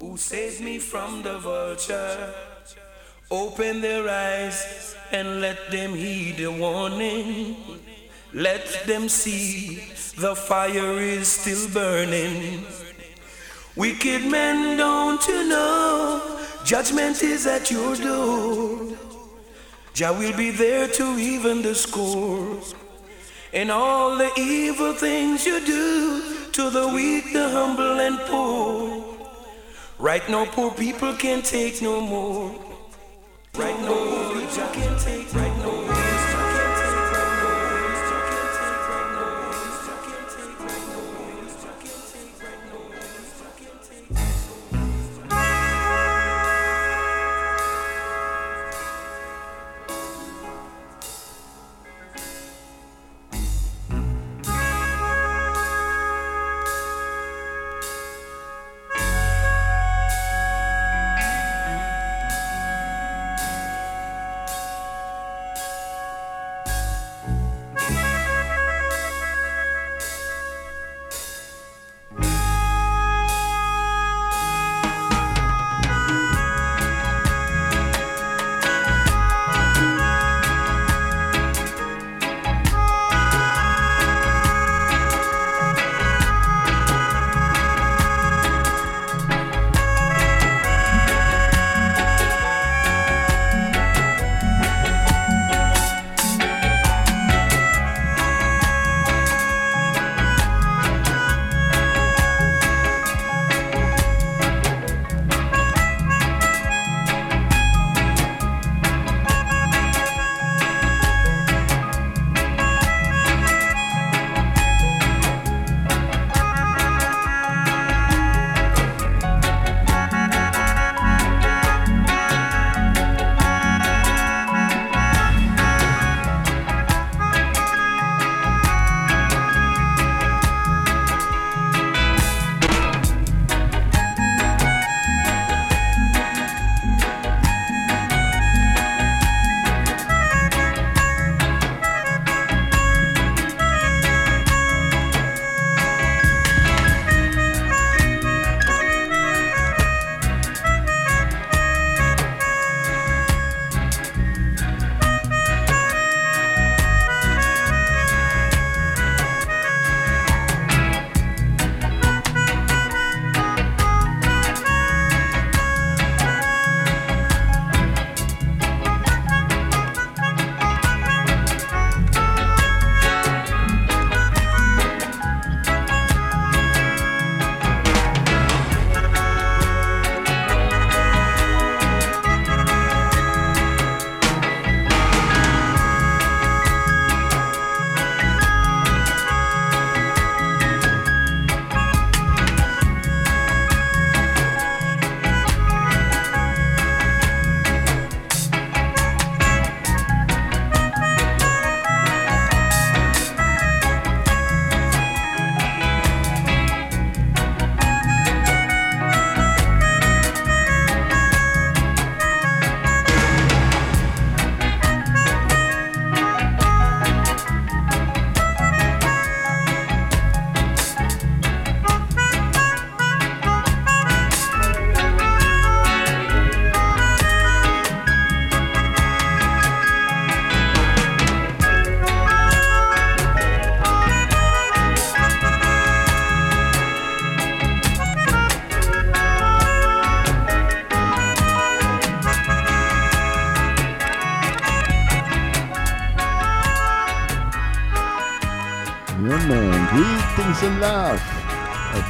Who saved me from the vulture. Open their eyes and let them heed the warning. Let them see the fire is still burning. Wicked men, don't you know? Judgment is at your door. Jah will be there to even the score. And all the evil things you do to the weak, the humble, and poor. Right now, poor people can't take no more. Right now, people can't take right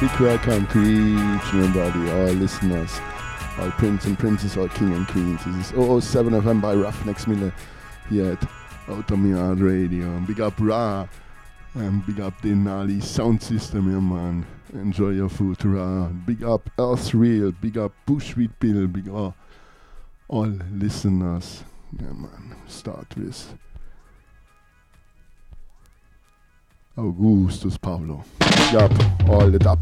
Big welcome to each and everybody, all listeners, all prince and princess, all king and queens. This is 007 FM by Ruffneck Smille here at Outta Mi Yard Radio. Big up Ra and big up the Nali sound system, yeah man. Enjoy your food, Ra. Big up Earth Real, big up Bushweed Bill, big up all listeners. Yeah man, start with Augustus Pablo. Yup, all the top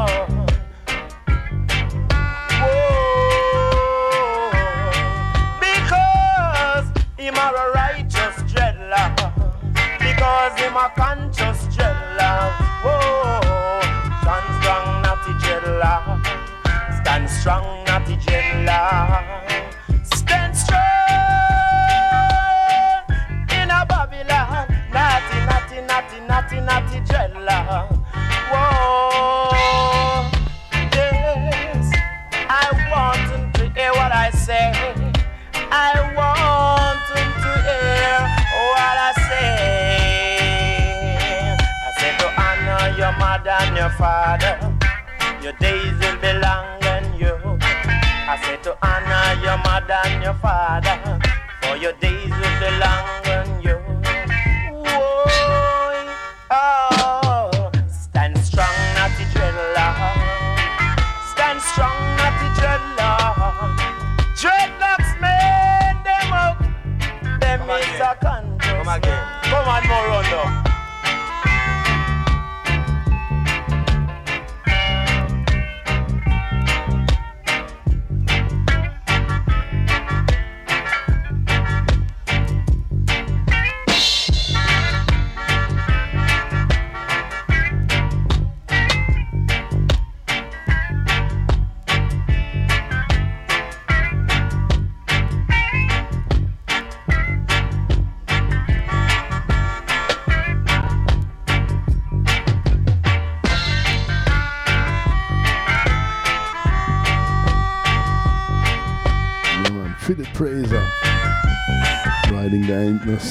cause him a conscious dreadlock. Whoa, stand strong, not a dreadlock. Stand strong, not a dreadlock. father. Your days will be long and you. I said to honor your mother and your father.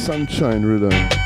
Sunshine Rhythm.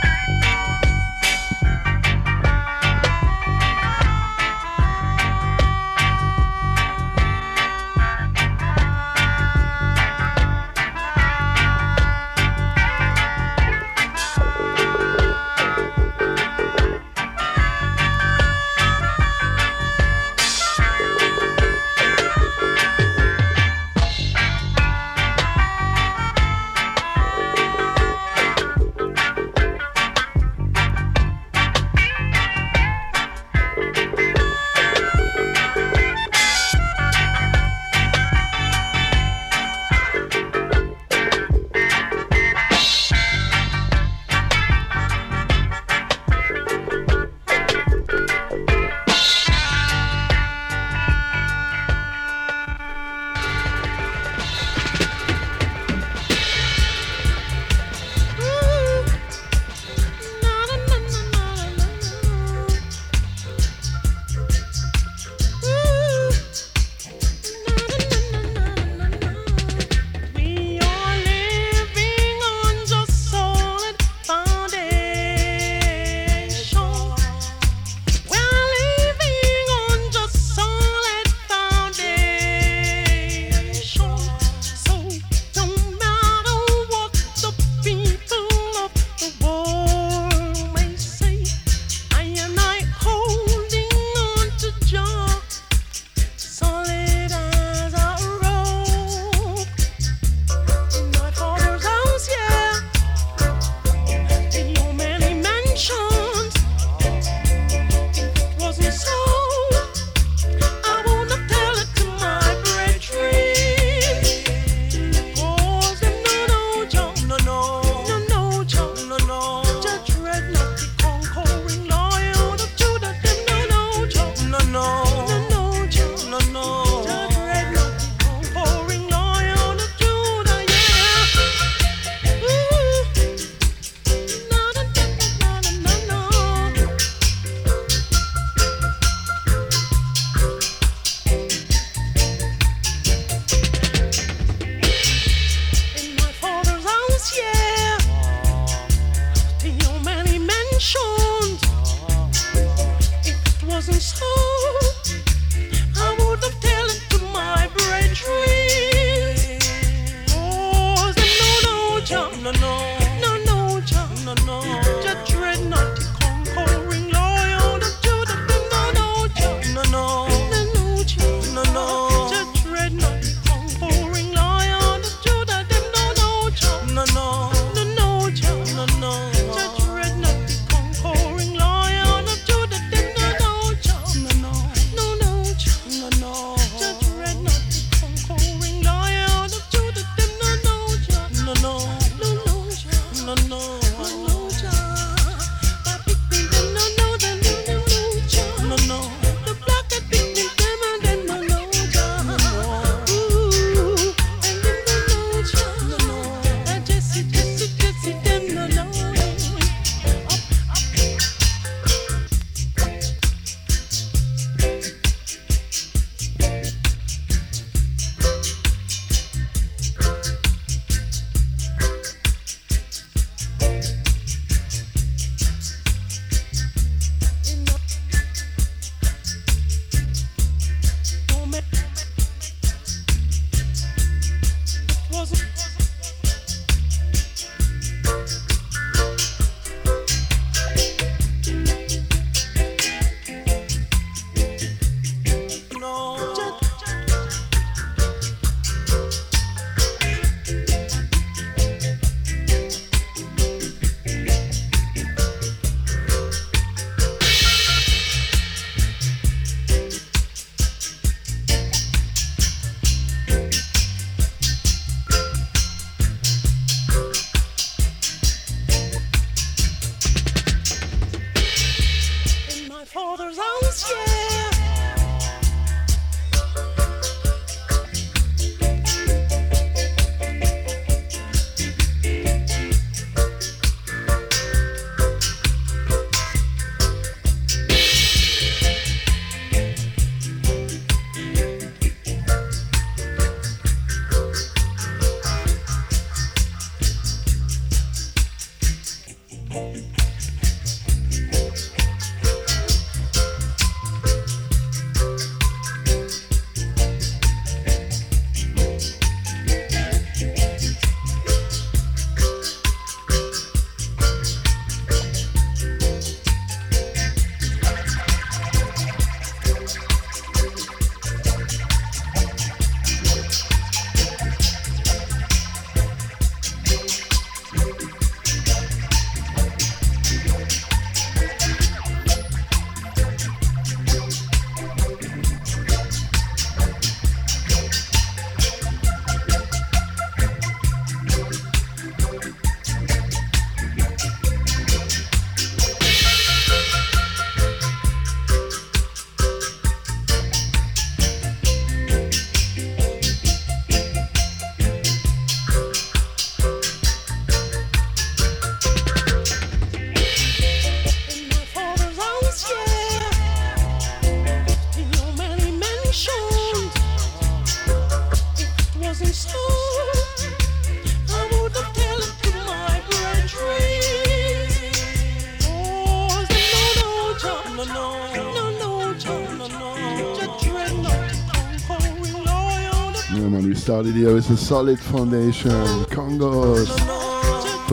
Here with a solid foundation. Congos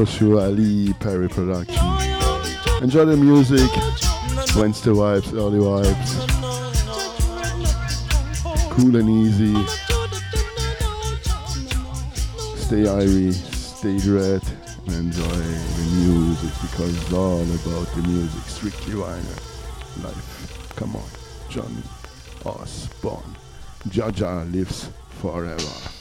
sure, a Lee Perry production. Enjoy the music. Wednesday vibes, early vibes. Cool and easy. Stay irie, stay dread, and enjoy the music because it's all about the music. Strictly Vinyl. Life. Come on. Johnny Osbourne. Jaja lives forever.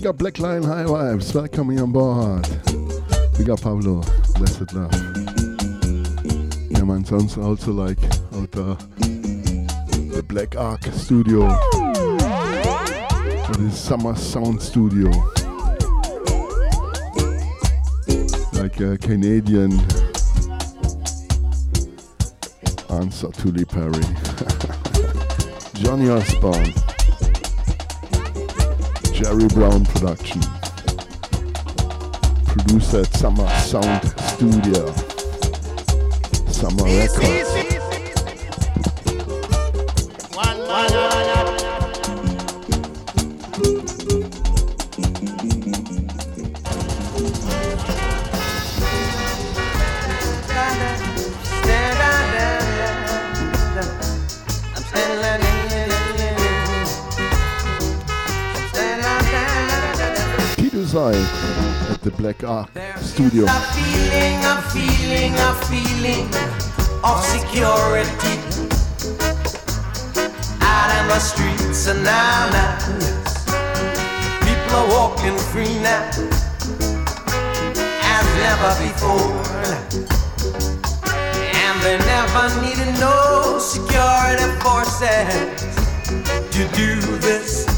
Black Line High Vibes, welcome on board. We got Pablo, blessed love. Yeah man, sounds also like out uh, the Black Ark studio. Or the Summer Sound Studio. Like a Canadian answer to Lee Perry. Johnny Osbourne. Jerry Brown production. Producer at Summer Sound Studio. Summer Records. Black Ark Studio. A feeling, a feeling, a feeling of security out the streets and now, now people are walking free now as never before, and they never needed no security forces to do this.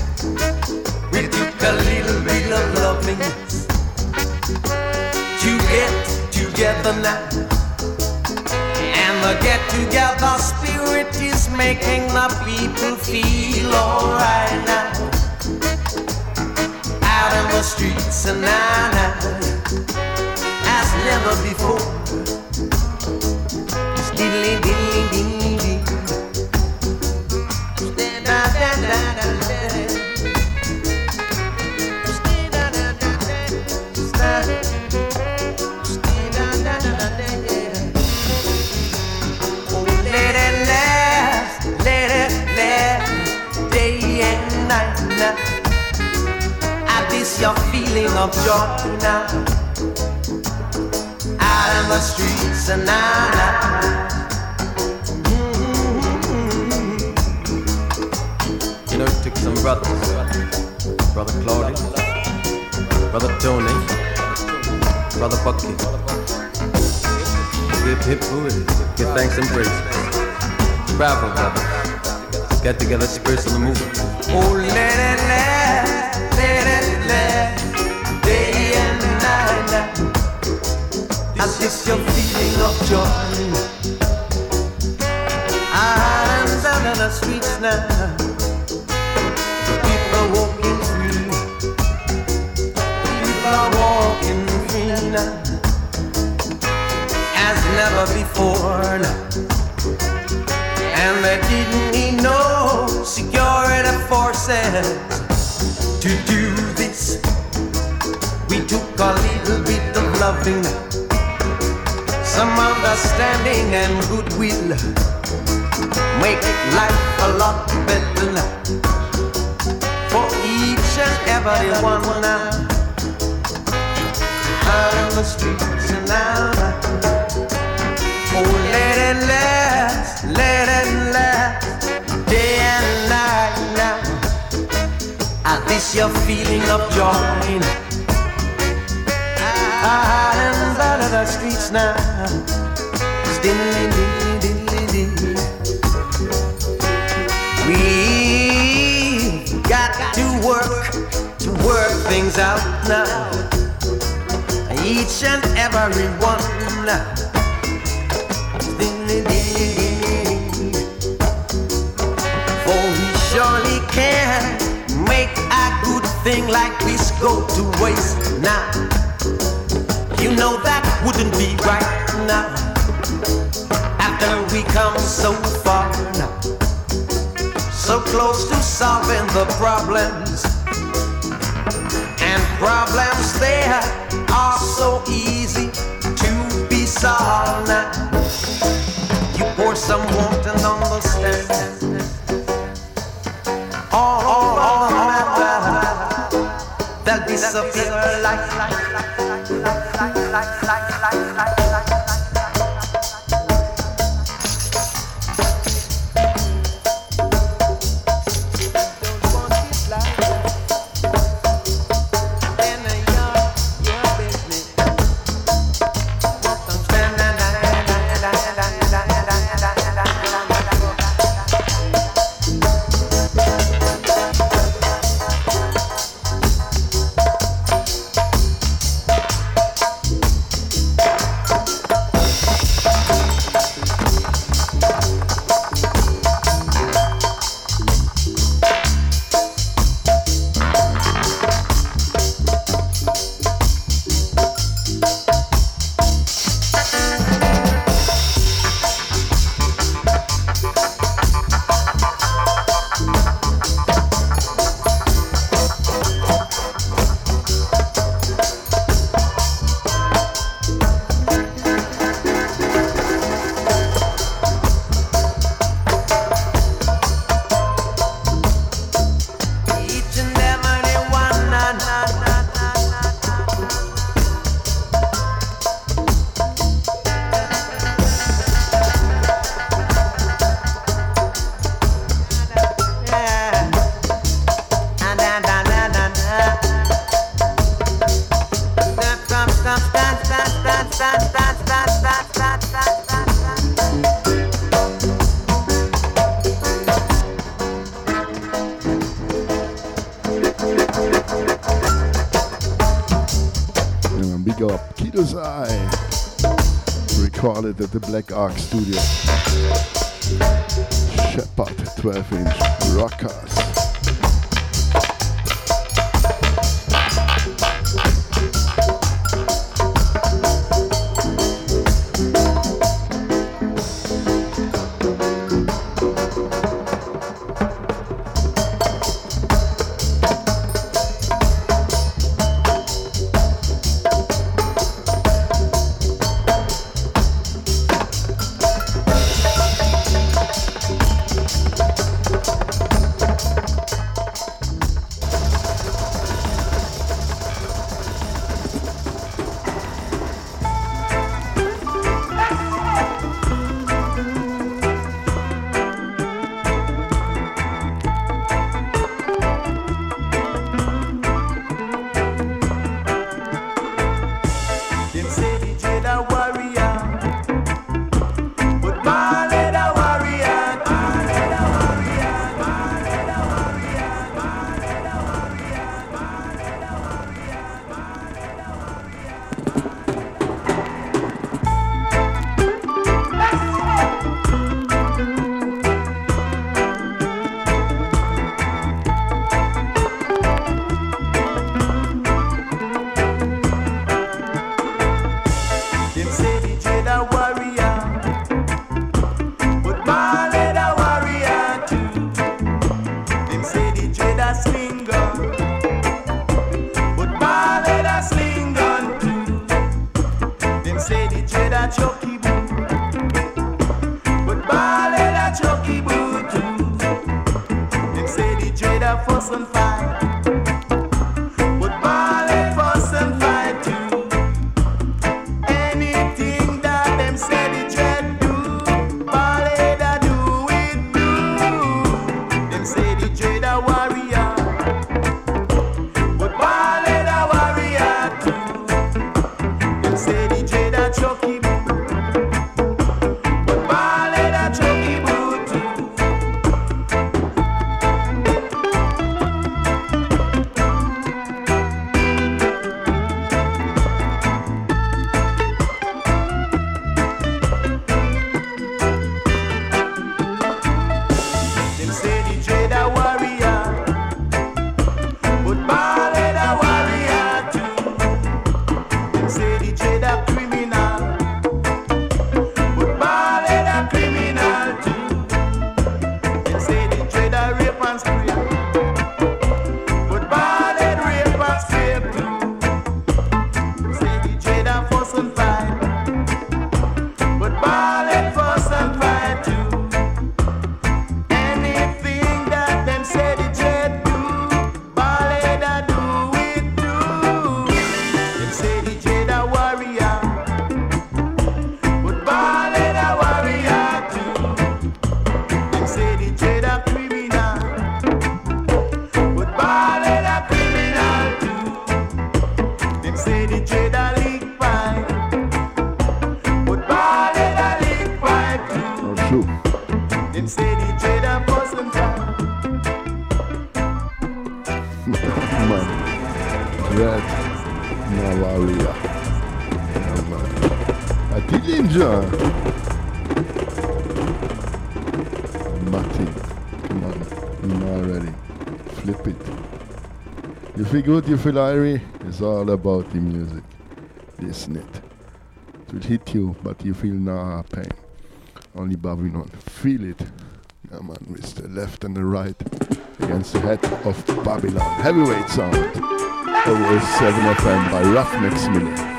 Together now. And the get together spirit is making the people feel alright now. Out in the streets and now, now as never before. Diddly diddly diddly. Your feeling of joy now. Out in the streets and now. Mm-hmm. You know, took some brothers. Brother Claudia, Brother Tony, Brother Bucky. Hip hip hooray, give thanks and praise. Bravo, brother. Get together, spirits on the move. Oh, let it, let, Is this your feeling of joy? Islands under the streets now. People are walking free. People are walking free now. As never before now. And they didn't need no security forces to do this. We took a little bit of loving some understanding and goodwill make life a lot better for each and every one. Out on the streets and now. Oh, let it last, let it last, day and night now. At least you're feeling of joy. Out in the streets now. We've got to work to work things out now. Each and every one. For we surely can make a good thing like this go to waste now. You know that wouldn't be right now. After we come so far now, so close to solving the problems, and problems there are so easy to be solved now. You pour some warmth and understanding all, all, all matter That'll be like, like, like, like, like, like, like life like the Black Ark Studio. Shepard 12 inch feel good, you feel irie? It's all about the music. Listen it. It will hit you, but you feel no pain. Only Babylon. Feel it. Yeah, man, with the left and the right against the head of Babylon. Heavyweight sound. Over 7 FM by Ruffneck Smille.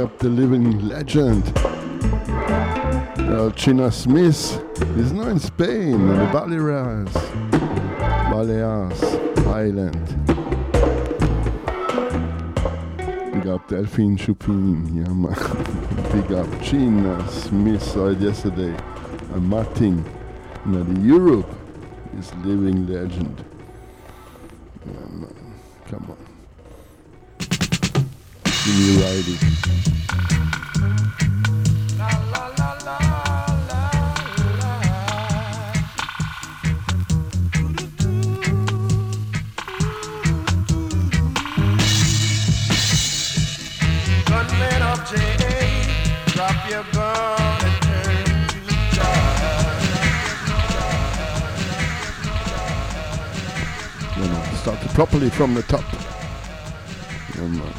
Up the living legend. Uh, Chinna Smith is now in Spain, in the Baleares. Balears Island. Big up Delphine Chupin, yeah, man. big up Chinna Smith, saw it yesterday. And Martin, now the Europe is living legend. Yeah. Come on. Jimmy Riley. From the top. Yeah, man.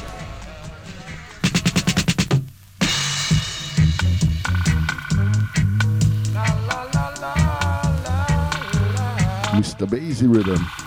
Mr. Bassie Rhythm.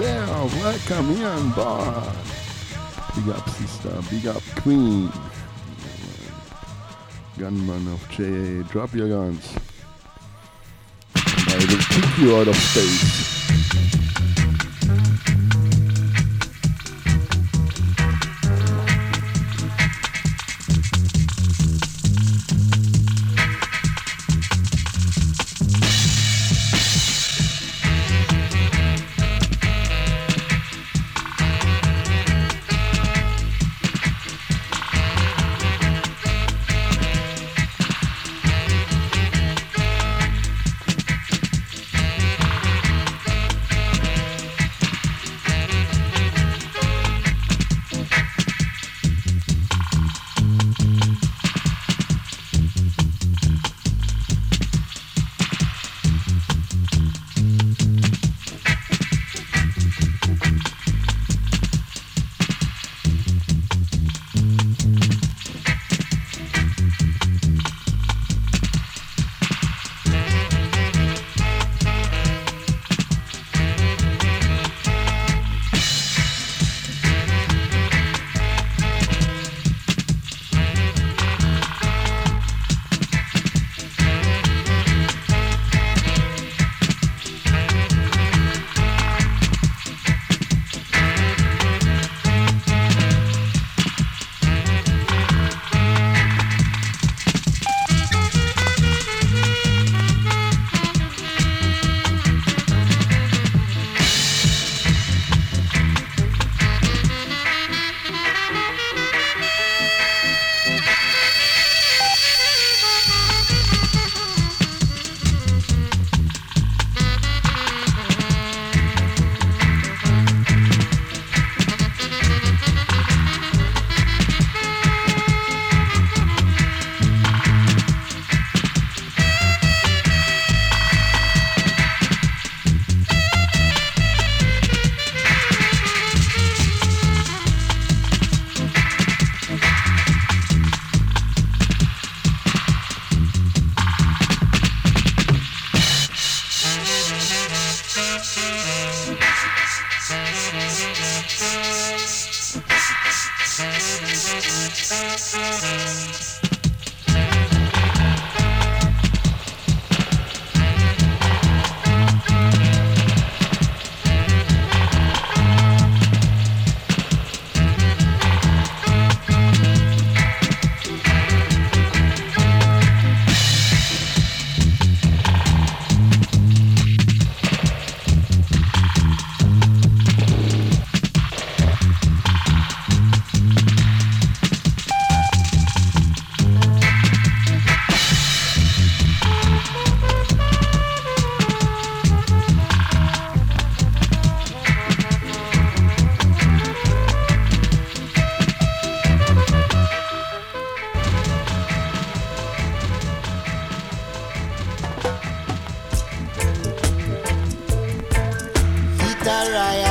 Welcome here on board. Big up sister, big up queen. Gunman of JA, drop your guns. I will kick you out of space. alright.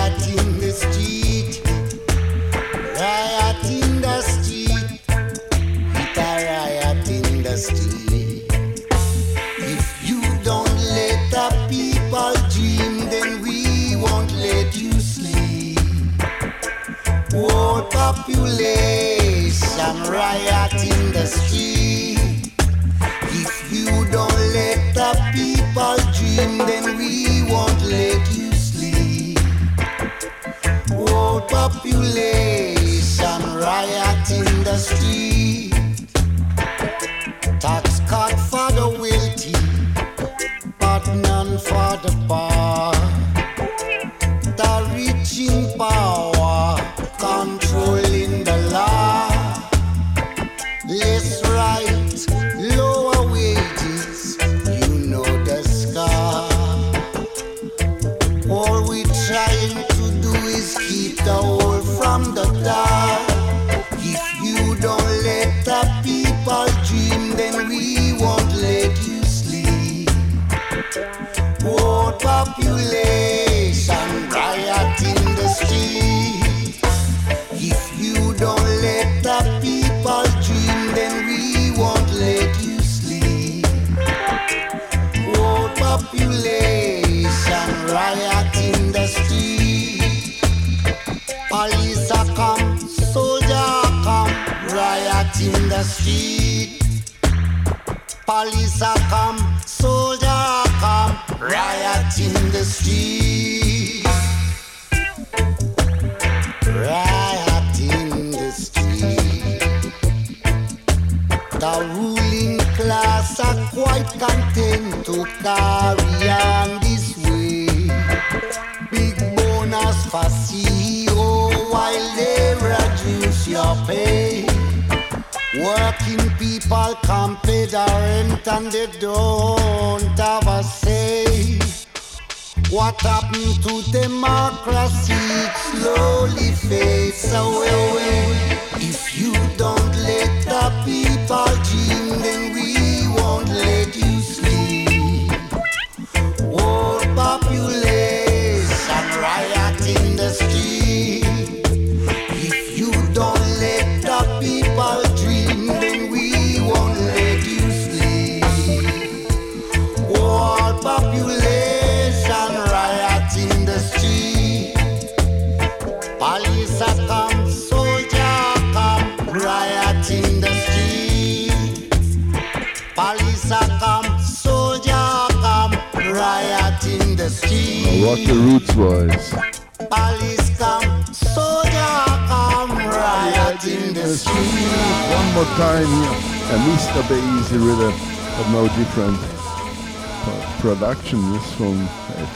Uh,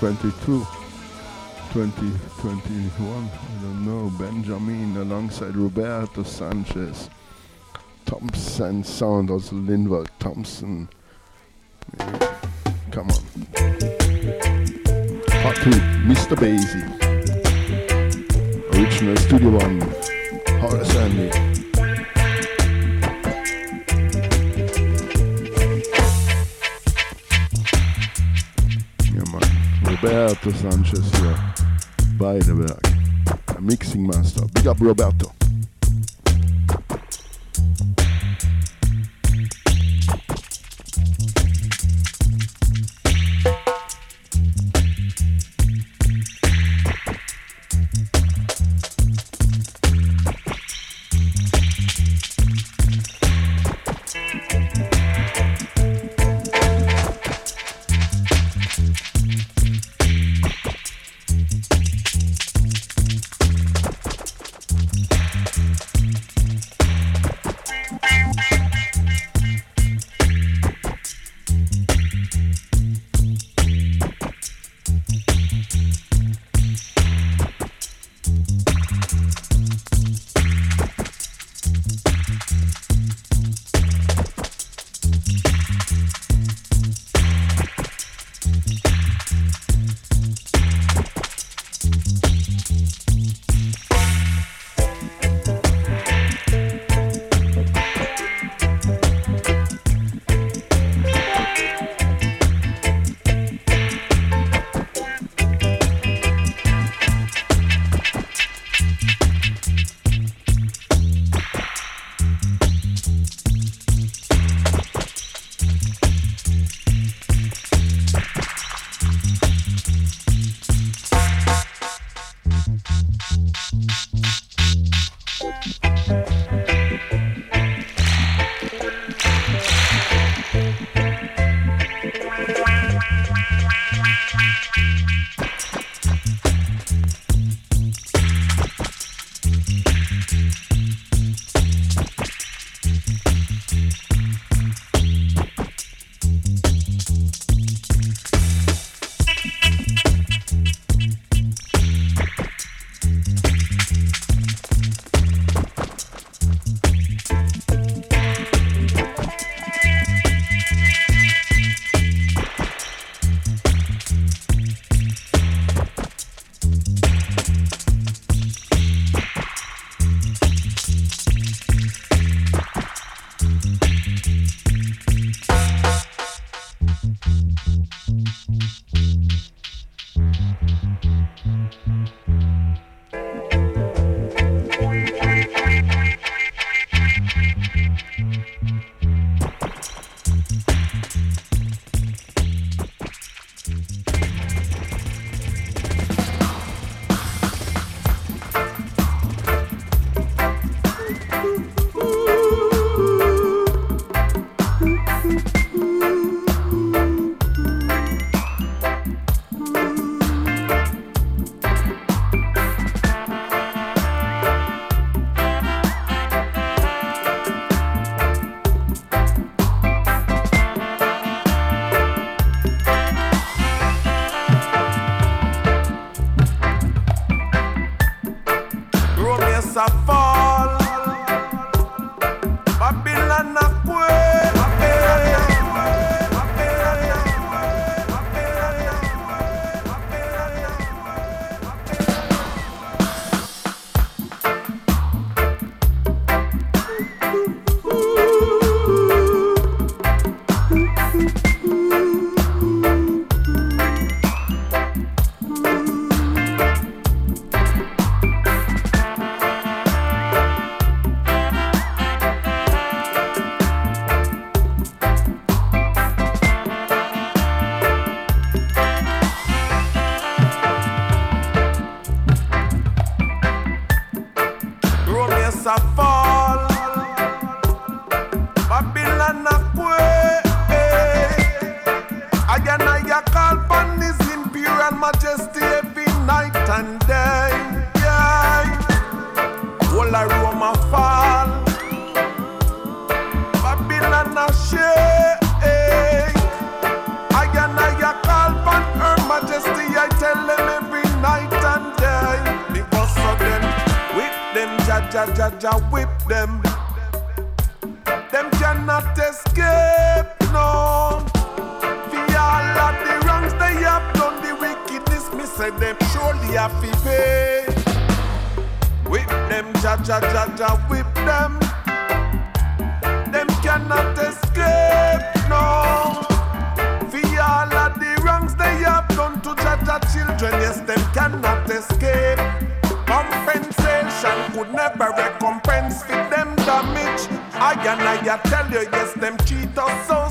22, 2021. I don't know. Benjamin alongside Roberto Sanchez. Thompson sound, also Linval Thompson. Yeah. Come on. Part 2, Mr. Bassie. Original Studio One. Horace Andy. Roberto Sanchez hier. Beideberg. The a mixing Master. Big up Roberto.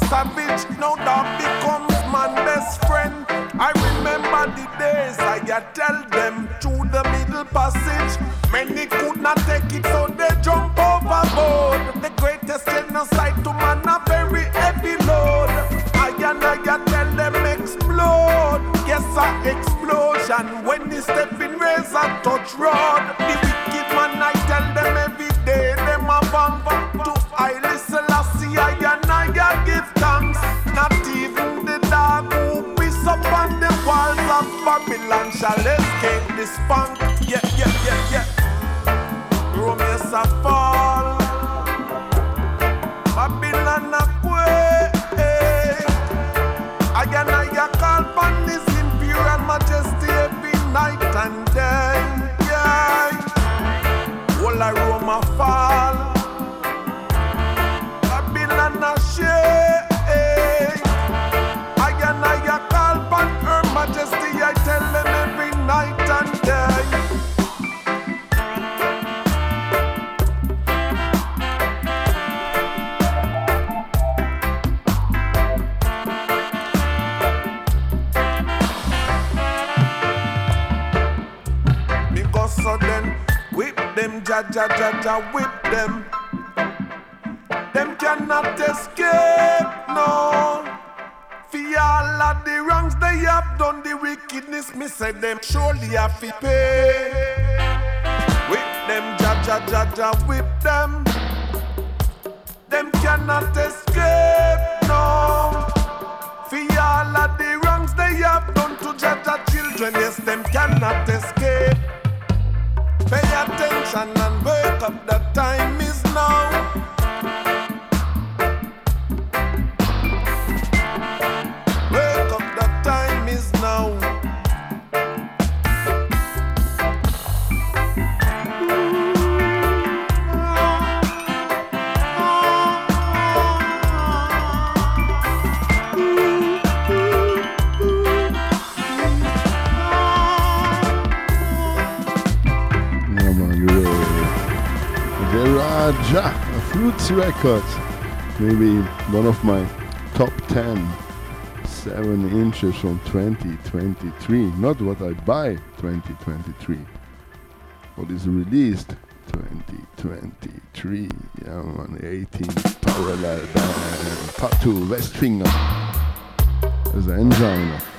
Savage. Now dog becomes man best friend. I remember the days I tell them through the middle passage. Many could not take it, so they jump overboard. The greatest genocide to man a very heavy load. I and I tell them explode. Yes, a explosion when the stepping razor touch road. The wicked man, Shall escape this punk. Ja ja ja ja whip them. Them cannot escape, no. For all of the wrongs they have done, the wickedness, me say them surely have to pay. Whip them, ja ja ja ja whip them. Them cannot escape, no. For all of the wrongs they have done to Jaja children, yes, them cannot escape. Attention and wake up, the time is now. Records. Maybe one of my top 10 7 inches from 2023. Not what I buy 2023. What is released 2023. Yeah, man, 18 parallel band. Tattoo, Westfinger. As an engine.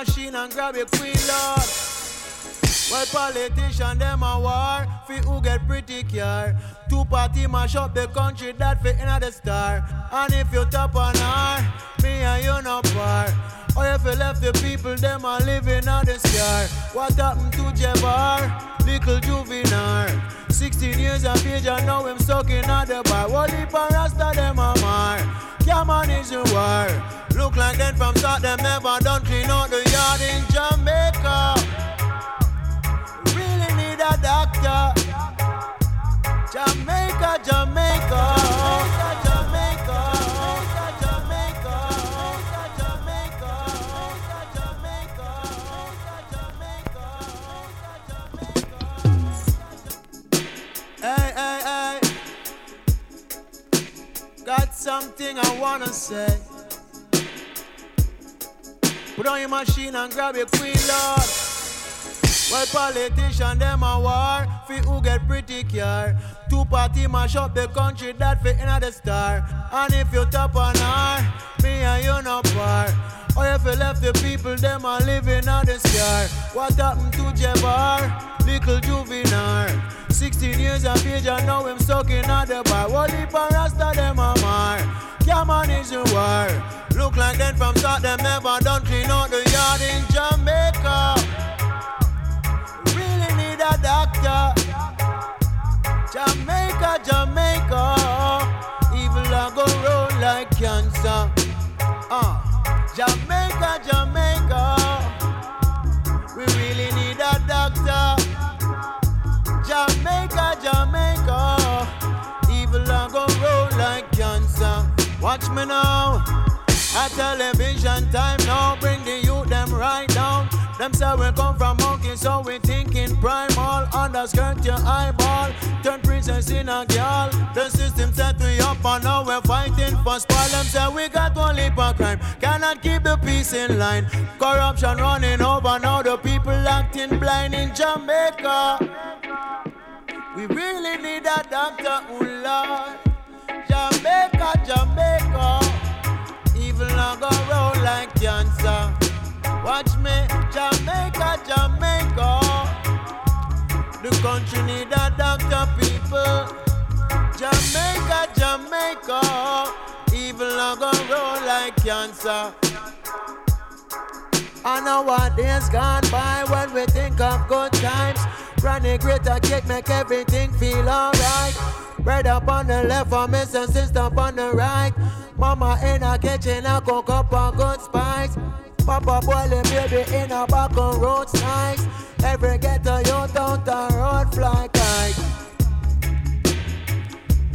Machine and grab your queen, Lord. Well, politician them a war, fi who get pretty care. Two party mash up the country that fit in the star. And if you top on her, me and you no par. Or if you left the people, them a living on the scar. What happened to Jabbar? Little juvenile. 16 years of age and now him stuck in the bar. What if a rasta them a mar? On, is your war. Look like them from start, them never done clean out the yard in Jamaica. Really need a doctor. Jamaica, Jamaica. Jamaica, Jamaica, Jamaica, Jamaica, Jamaica. Hey, hey, hey. Got something I wanna say. Machine and grab your queen, Lord. Well, politician them a war, fi who get pretty care. Two party mash up the country that fit in the star. And if you top on her, me and you no par. Or if you left the people, them a living on the scar. What happened to Jabbar? Little juvenile. 16 years of age and now him stuck in the bar. What if a rasta them a mar? Come on, is your war. Look like them from start, them never done clean out the yard in Jamaica. Really need a doctor. Jamaica, Jamaica. Evil a go roll like cancer. Uh. Jamaica, Jamaica. Watch me now. A television time now. Bring the youth them right down. Them say we come from monkey, so we thinking primal. Underskirt your eyeball, turn princess in a girl. The system set we up and now we're fighting for spoil. Them say we got one of crime, cannot keep the peace in line. Corruption running over now, the people acting blind in Jamaica. We really need a doctor, oh Lord. Jamaica, Jamaica. Evil not go roll like cancer. Watch me, Jamaica, Jamaica. The country need a doctor, people. Jamaica, Jamaica. Evil not go roll like cancer. I know what days gone by when we think of good times. Granny greater cake make everything feel alright. Bread up on the left, for miss and sister on the right. Mama in a kitchen, I cook up a good spice. Papa boiling baby in a back on roads nice. Every ghetto youth out the road fly kite.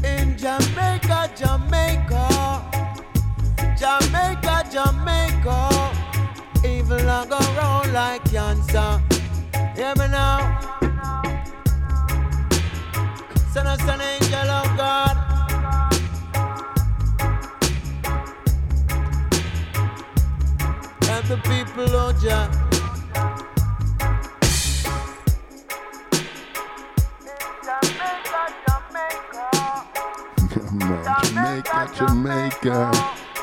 In Jamaica, Jamaica, Jamaica, Jamaica. Evil a go round like cancer. Hear me now. Son of an angel of God. Help the people, oh Jah. Jamaica, Jamaica.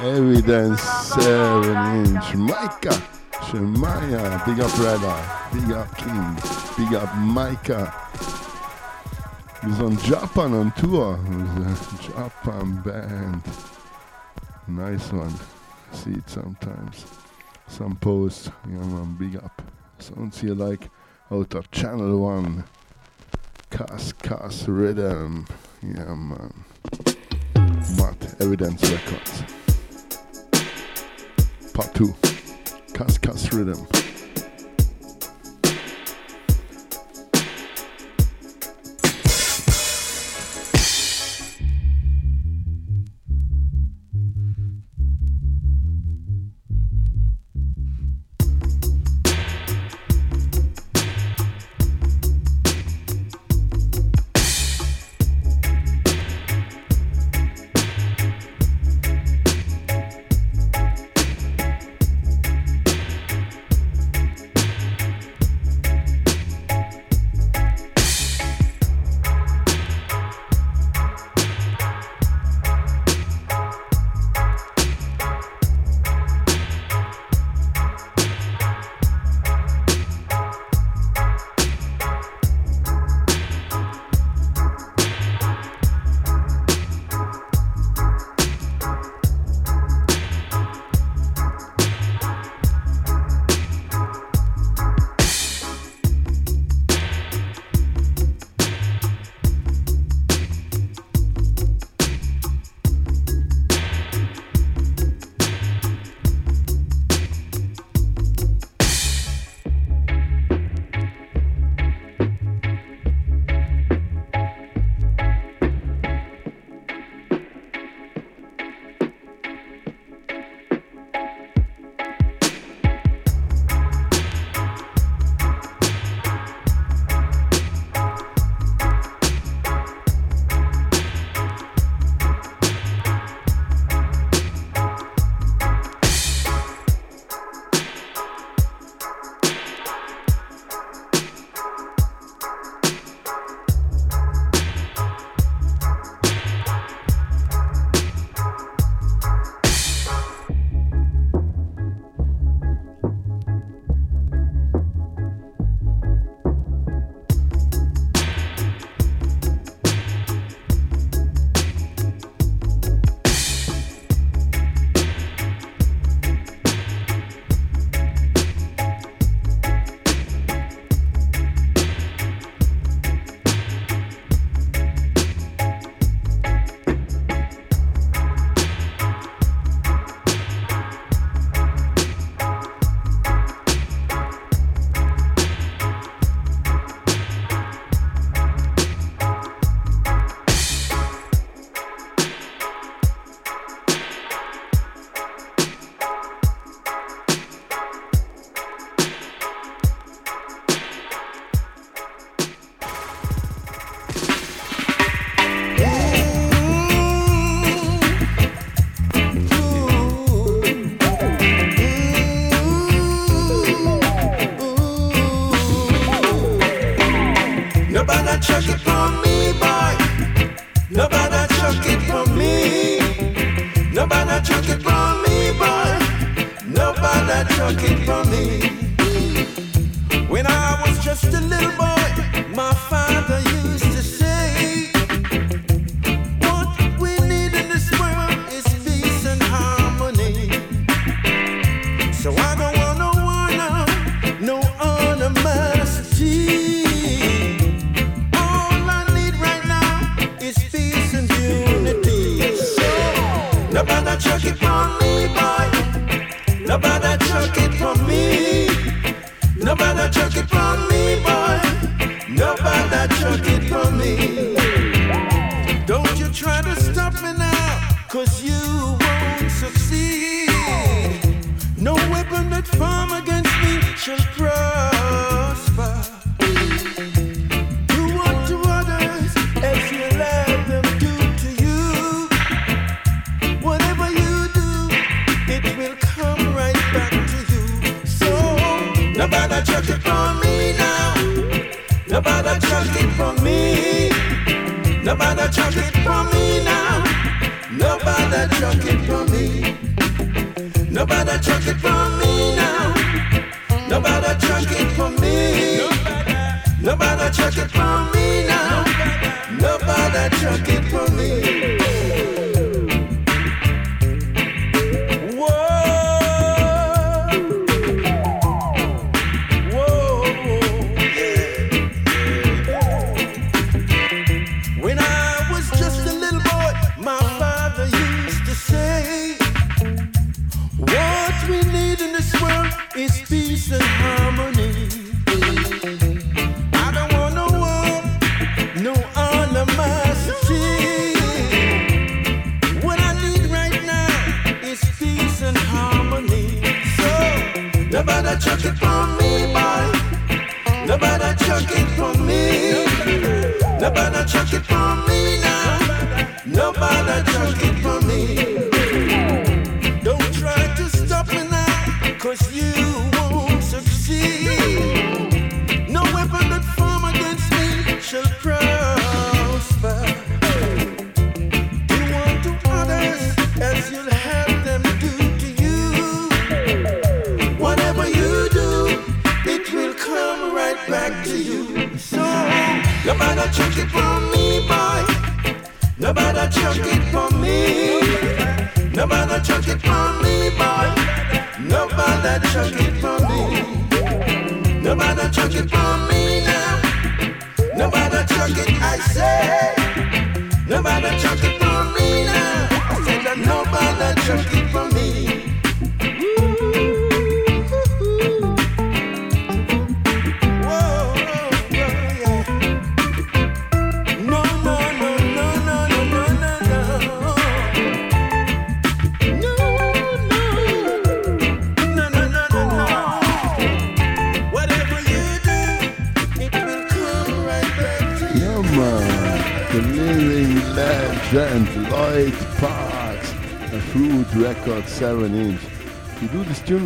Evidence 7 in Jamaica. Shemaya. Big up Radar. Big up King. Big up Micah. He's on Japan on tour. A Japan band. Nice one. See it sometimes. Some posts. Yeah man, big up. Sounds you like out of Channel 1. Cass Cass Rhythm. Yeah man. Matt Evidence Records. Part 2. Cass Cass Rhythm.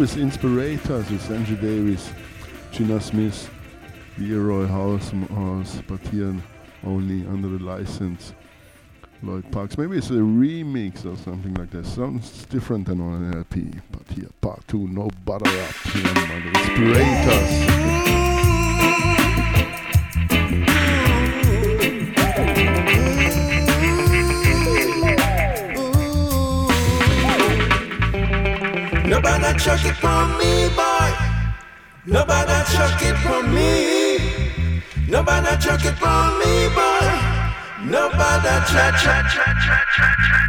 with Inspirators, with Angie Davis, Chinna Smith, Leroy House, House, but here only under the license. Lloyd Parks. Maybe it's a remix or something like that. Sounds different than on an LP. But here, part two, no butter up. Here, Inspirators. Nobody check it from me, boy. Nobody check it from me. Nobody check it from me, boy. Nobody check, check, check, check, check, check.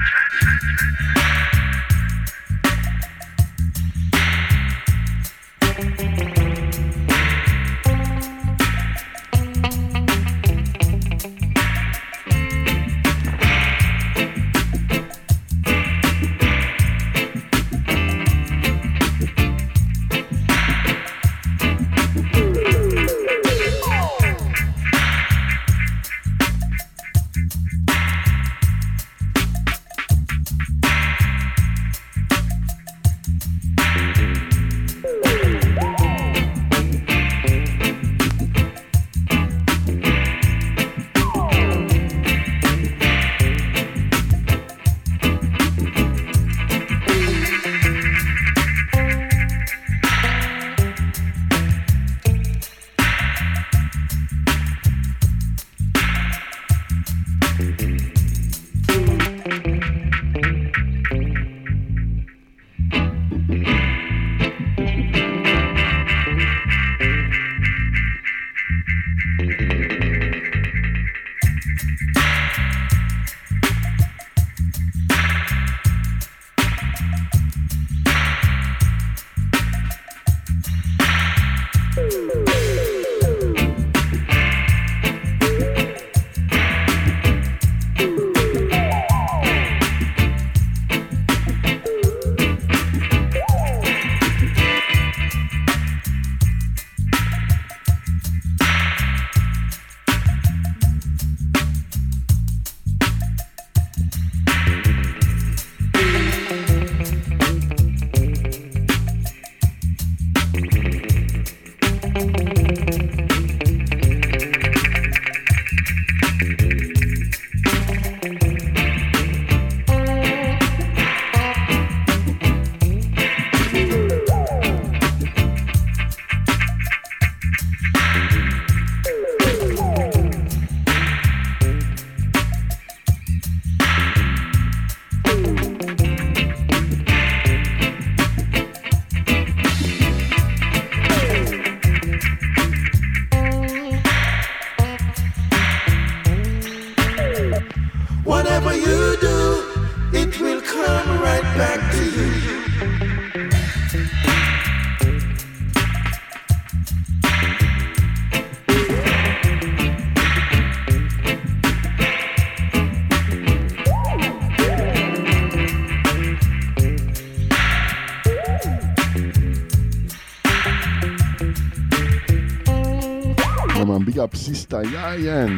Up Yayan.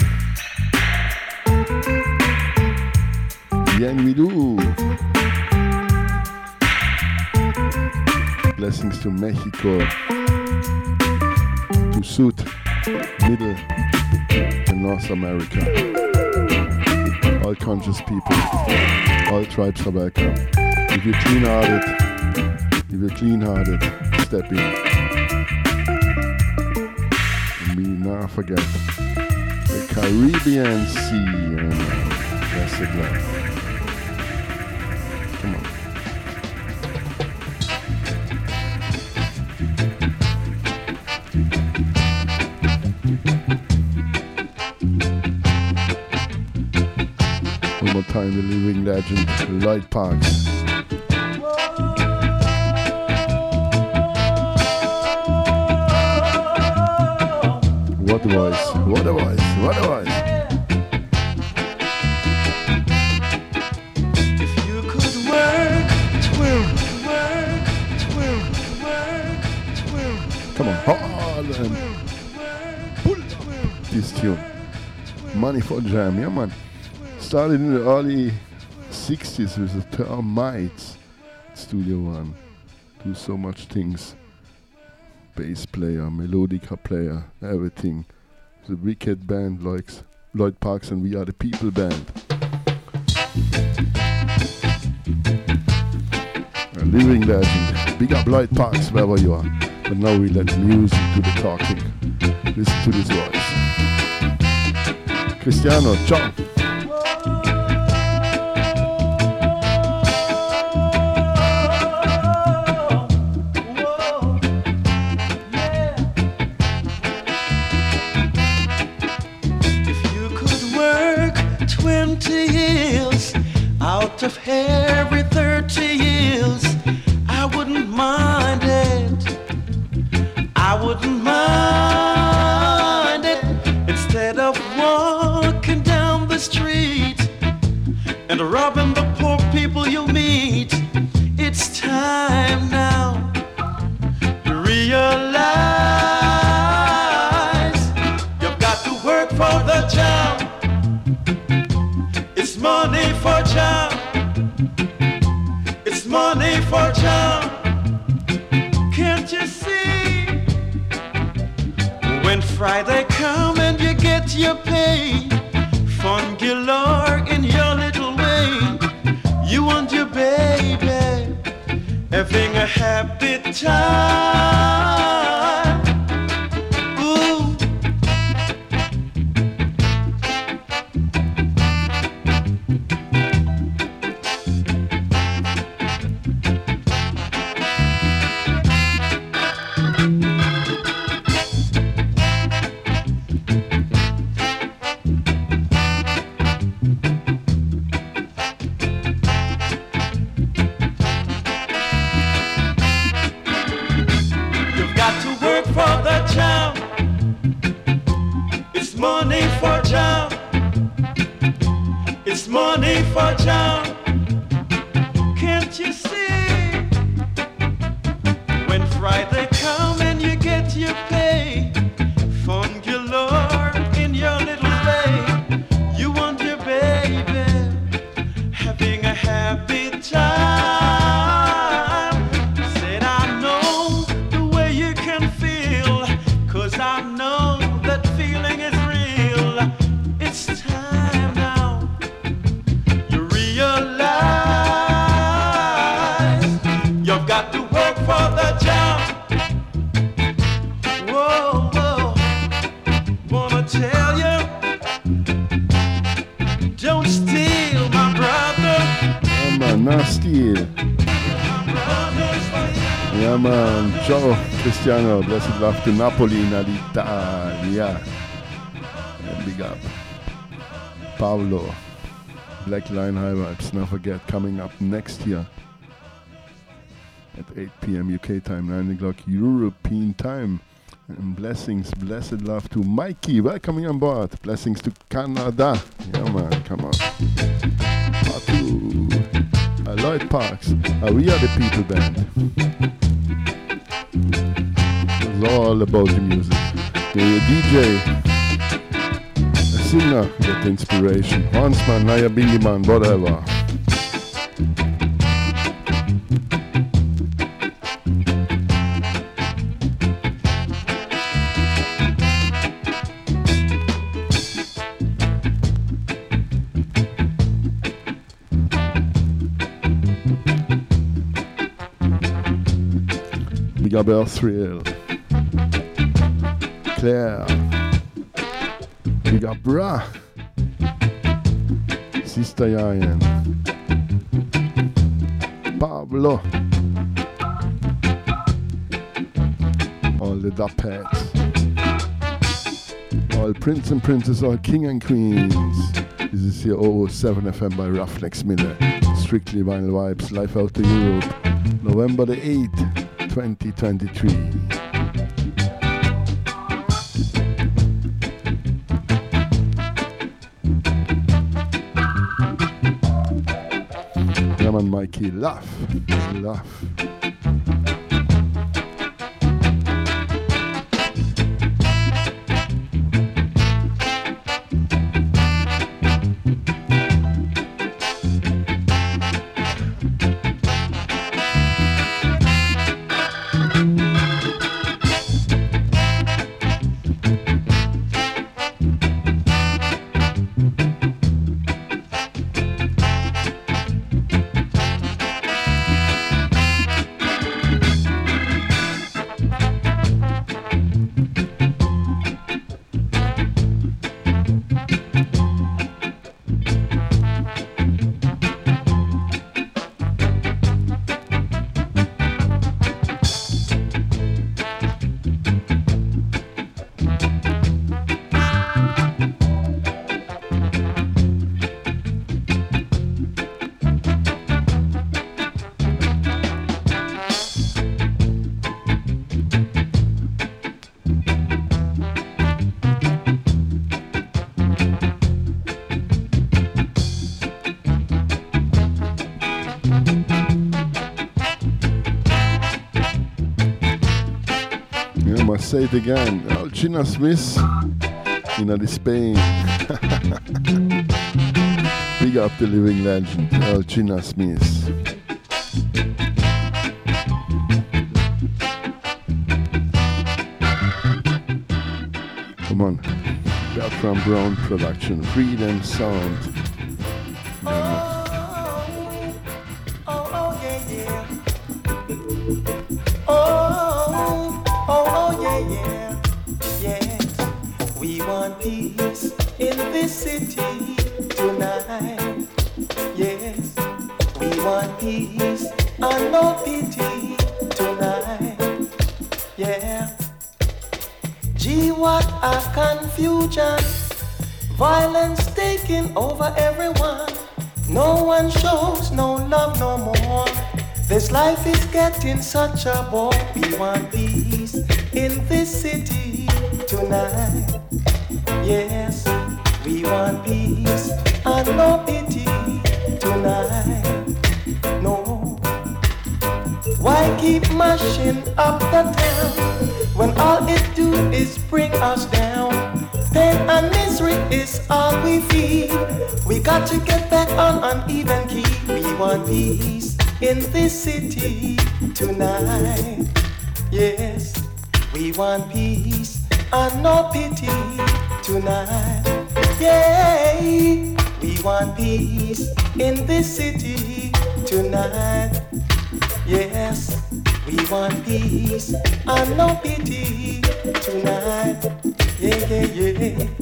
Yen we do. Blessings to Mexico, to South, Middle, and North America. All conscious people, all tribes are welcome. If you're clean hearted, if you're clean hearted, step in. And we not forget Caribbean Sea and blessed land. Come on. One more time, the living legend, Lloyd Parks. What voice, what a voice, what a voice. If you could work, twirl, work, twirl, work, twirl, Come on, hard and pull this tune. Money for Jam, yeah man. Started in the early 60s with the Termites Studio One. Do so much things. Bass player, melodica player, everything. The wicked band like Lloyd Parks and We Are the People band. A living legend. Big up Lloyd Parks wherever you are. But now we let music do the talking. Listen to this voice. Cristiano, ciao. 20 years out of every 30 years, Friday come and you get your pay, fun galore in your little way. You and your baby having a happy time. To Napoli in Italia. And big up. Paolo, Black Line High Vibes, not forget, coming up next year at 8 p.m. UK time, 9 o'clock European time. And blessings, blessed love to Mikey, welcoming on board. Blessings to Canada. Yeah man, come on. Patu. Uh, Lloyd Parks, uh, we are the people band. It's all about the music. The DJ a singer, get inspiration. Once man, now you're Billy man, whatever. Big up. Claire. Big up Bra. Sister Yayan. Pablo. All the Dapettes. All Prince and Princess, all King and Queens. This is here 007 FM by Ruffneck Smille. Strictly Vinyl Vibz, live out to Europe. November the 8th, 2023. Come on, Mikey, laugh, laugh. Say it again. Uh, Alcina Smith in Spain. Big up the living legend, uh, Alcina Smith. Come on. Bertram Brown production, Freedom Sound. Life is getting such a bore. We want peace in this city tonight. Yes, we want peace and no pity tonight. No. Why keep mashing up the town when all it do is bring us down? Pain and misery is all we feel. We got to get back on an even key. We want peace in this city tonight. Yes, we want peace and no pity tonight. Yay, we want peace in this city tonight. Yes, we want peace and no pity tonight. Yeah, yeah, yeah.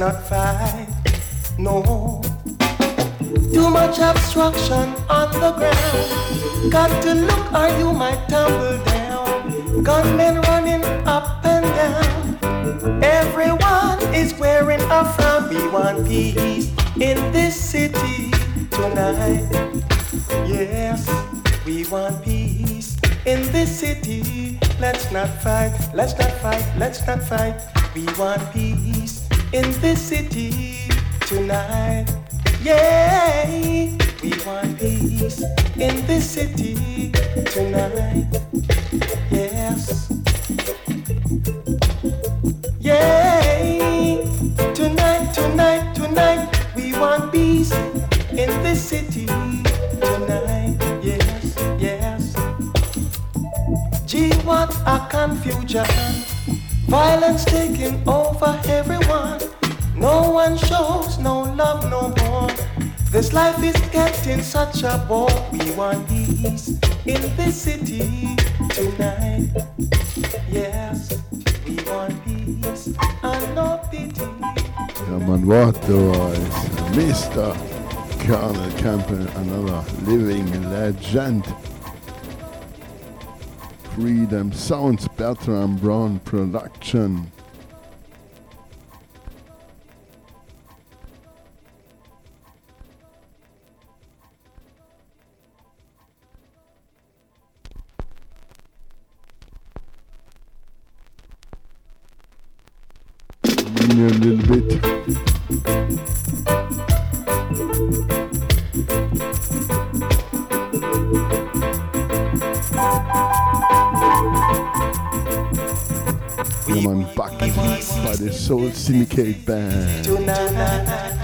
Not fight, no. Too much obstruction on the ground. Got to look or you might tumble down. Gunmen running up and down. Everyone is wearing a frown. We want peace in this city tonight. Yes, we want peace in this city. Let's not fight, let's not fight, let's not fight. We want peace in this city tonight. Yeah, we want peace in this city tonight. Yes. Yeah, tonight, tonight, tonight, we want peace in this city tonight. Yes, yes. Gee, what a confusion. Violence taking over everyone. No one shows no love no more. This life is getting such a bore. We want peace in this city tonight. Yes, we want peace and no pity. Ja, man, what was Mr. Cornell Campbell, another living legend. Freedom Sounds, Bertram Brown Production. a little bit. Yeah, man, back by the Soul Syndicate Band. Tonight,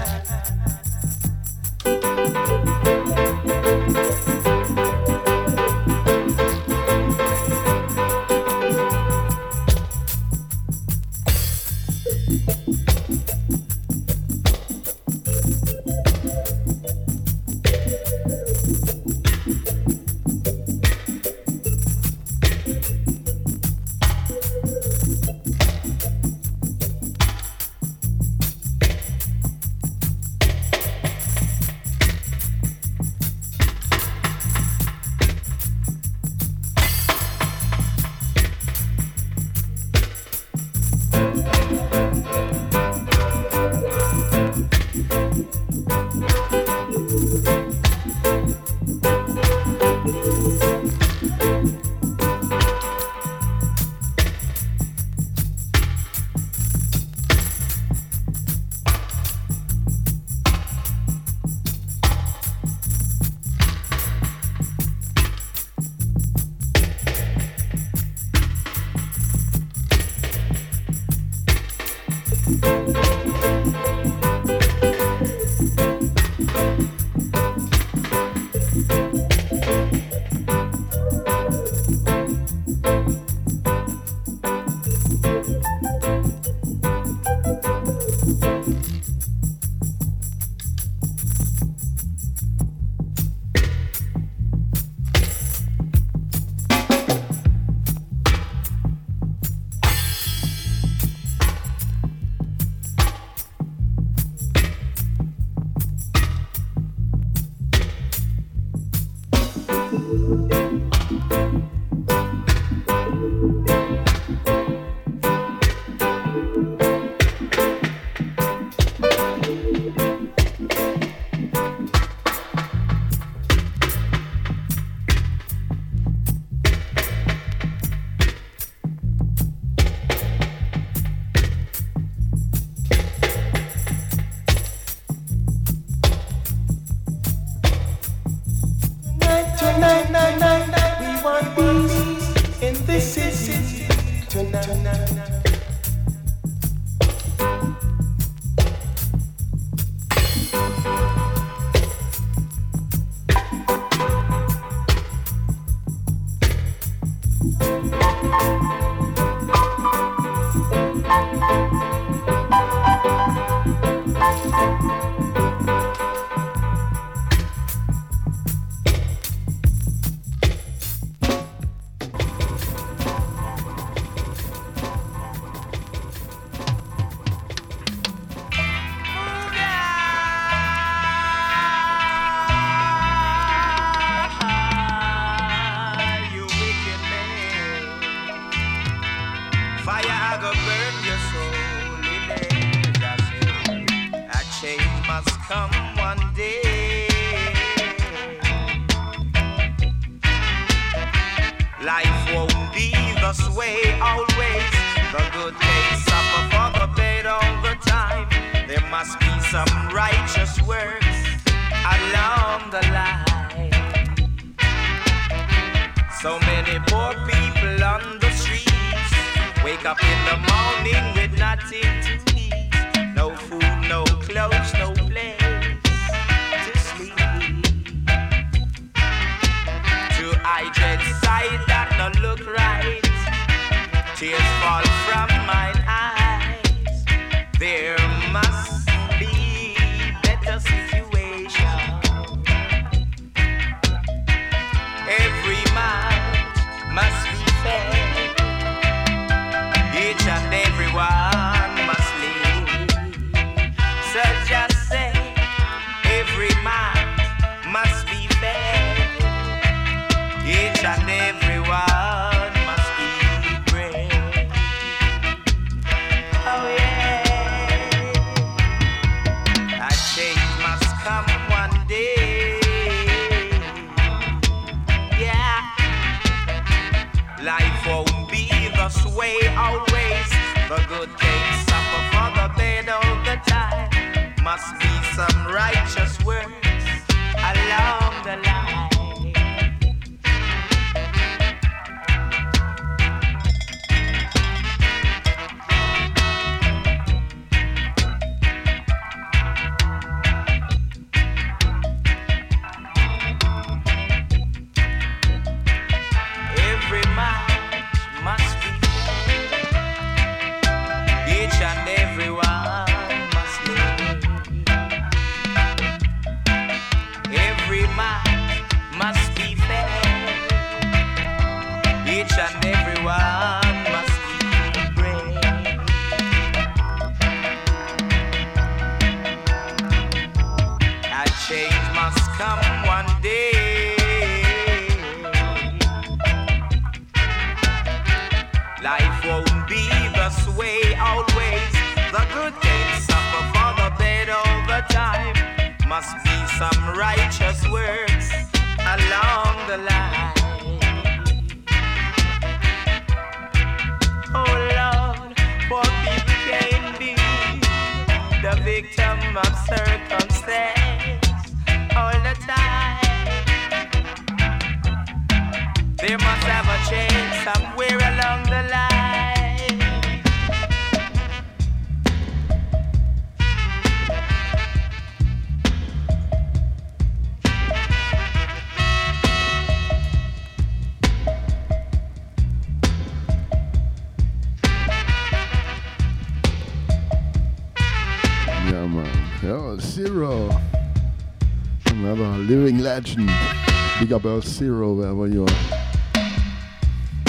double zero wherever you are.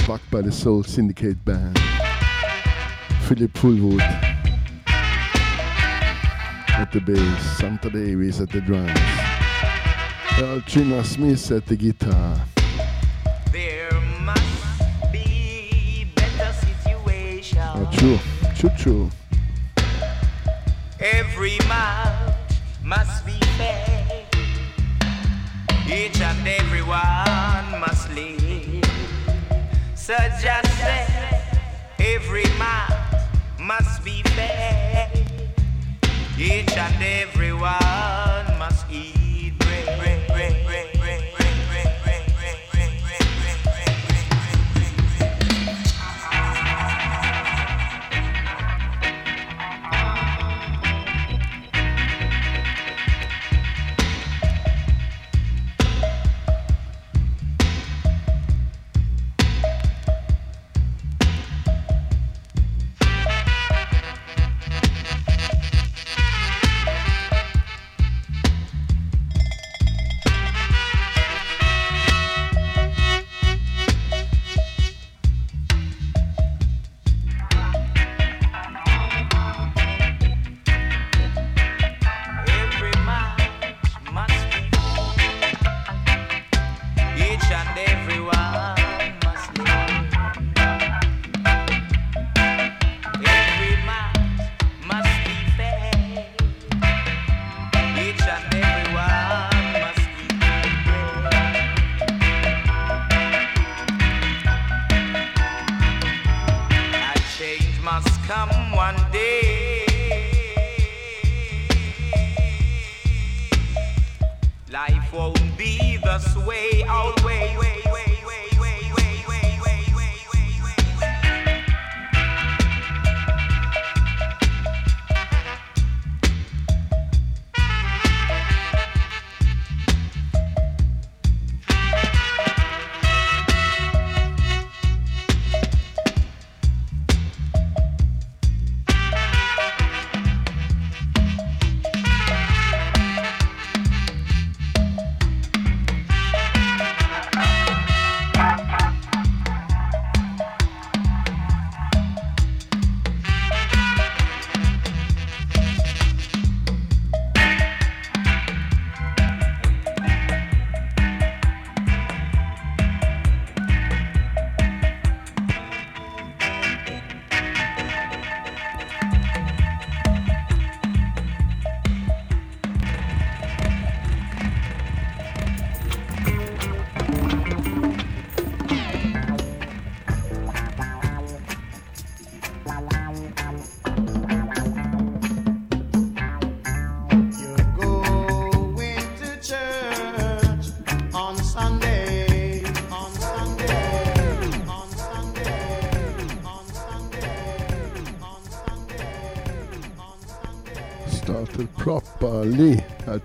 Backed by the Soul Syndicate band. Philip Fullwood at the bass, Santa Davis at the drums, Earl Chinna Smith at the guitar. Oh, true, true, true.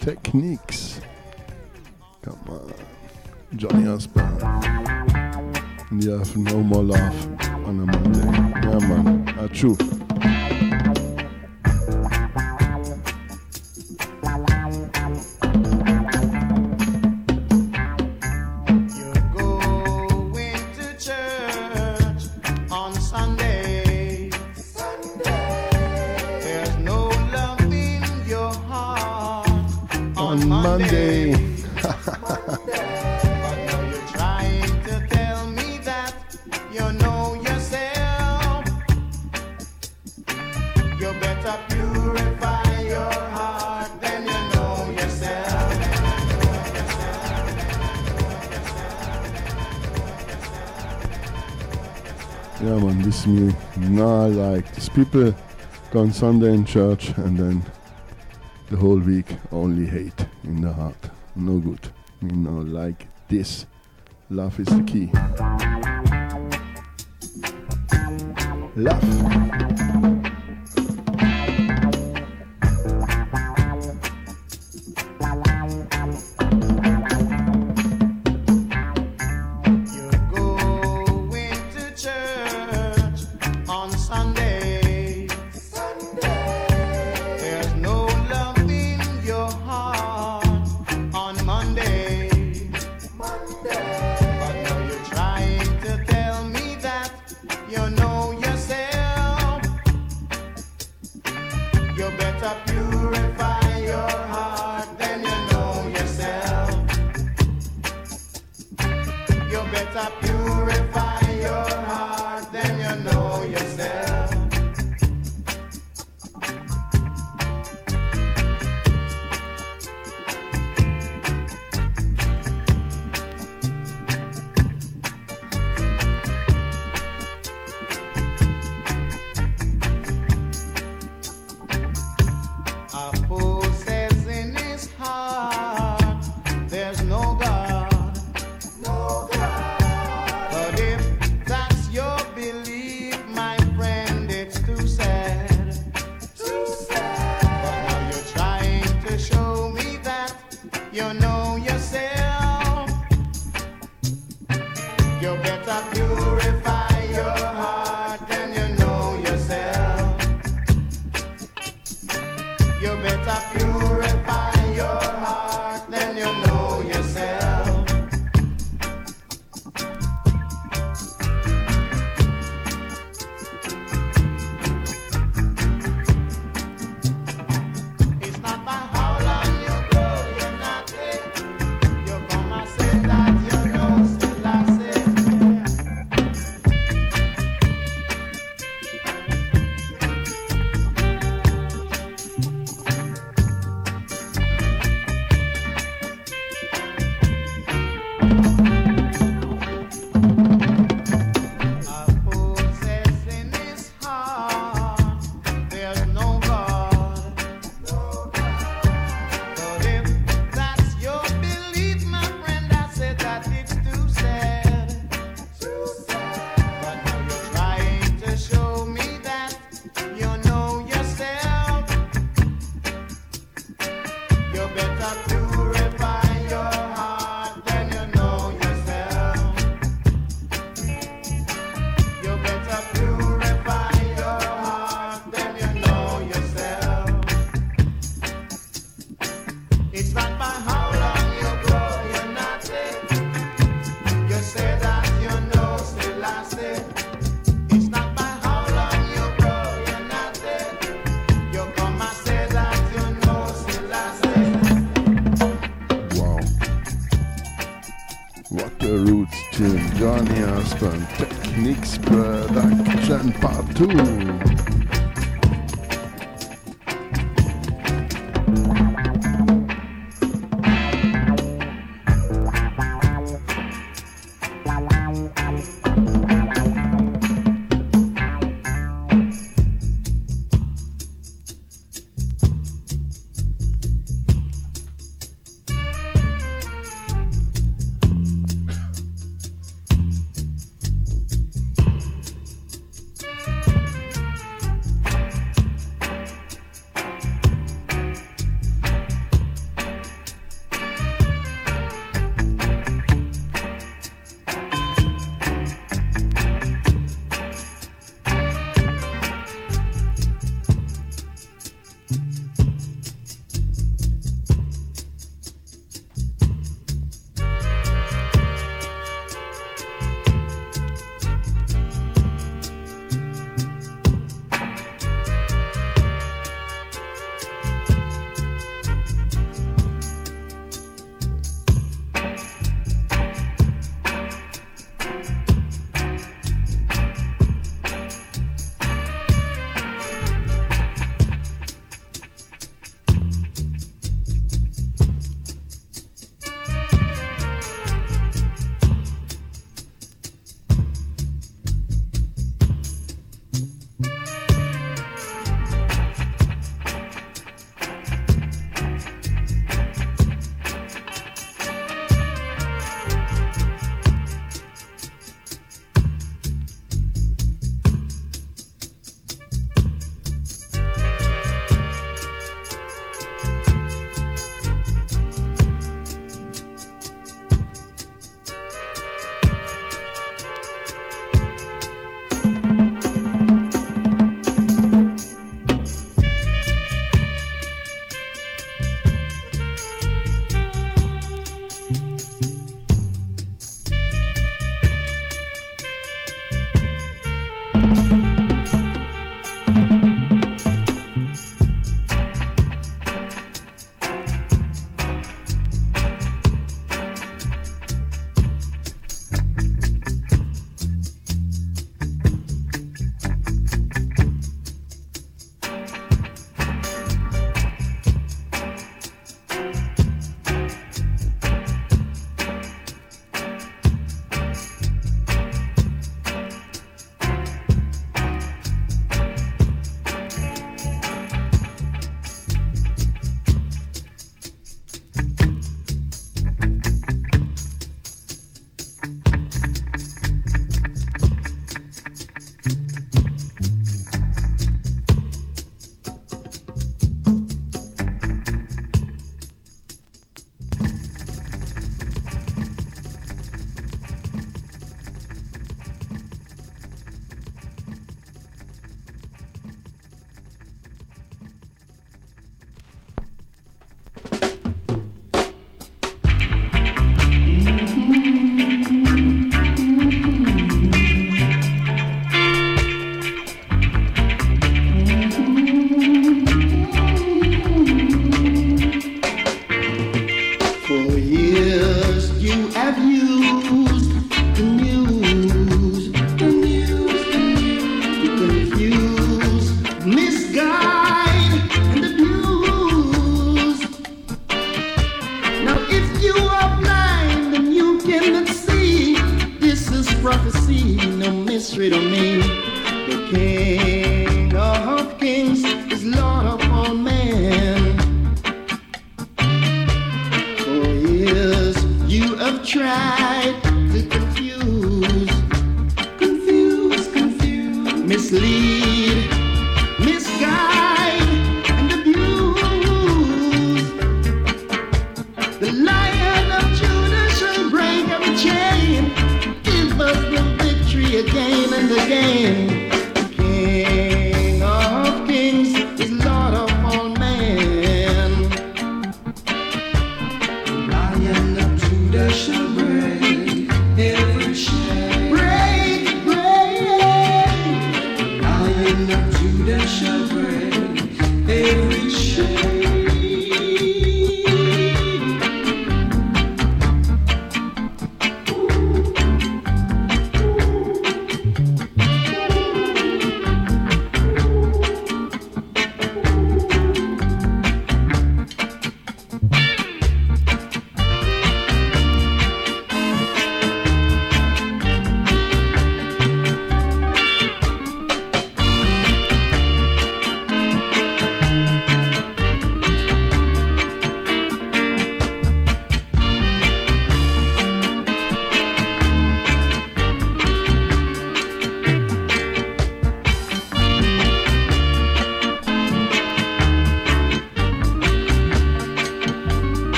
techniques. people gone Sunday in church and then the whole week only hate in the heart. No good. You know, like this. Love is the key. Love.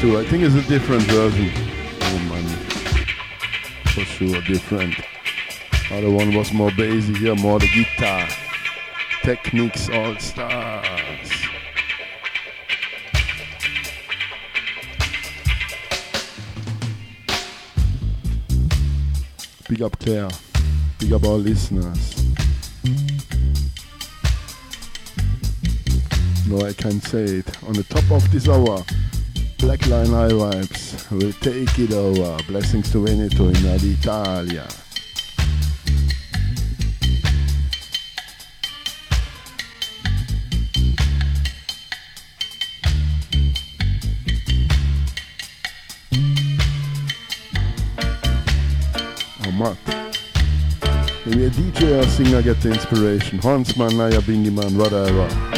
Too. I think it's a different version. Oh man, for sure different. Other one was more bassy here, more the guitar. Techniques all stars. Big up Claire. Big up all listeners. No, I can say it. On the top of this hour, Blackline High Vibes will take it over. Blessings to Veneto in Italia. Maybe a DJ or singer get the inspiration. Huntsman, Nyabinghi Man, whatever.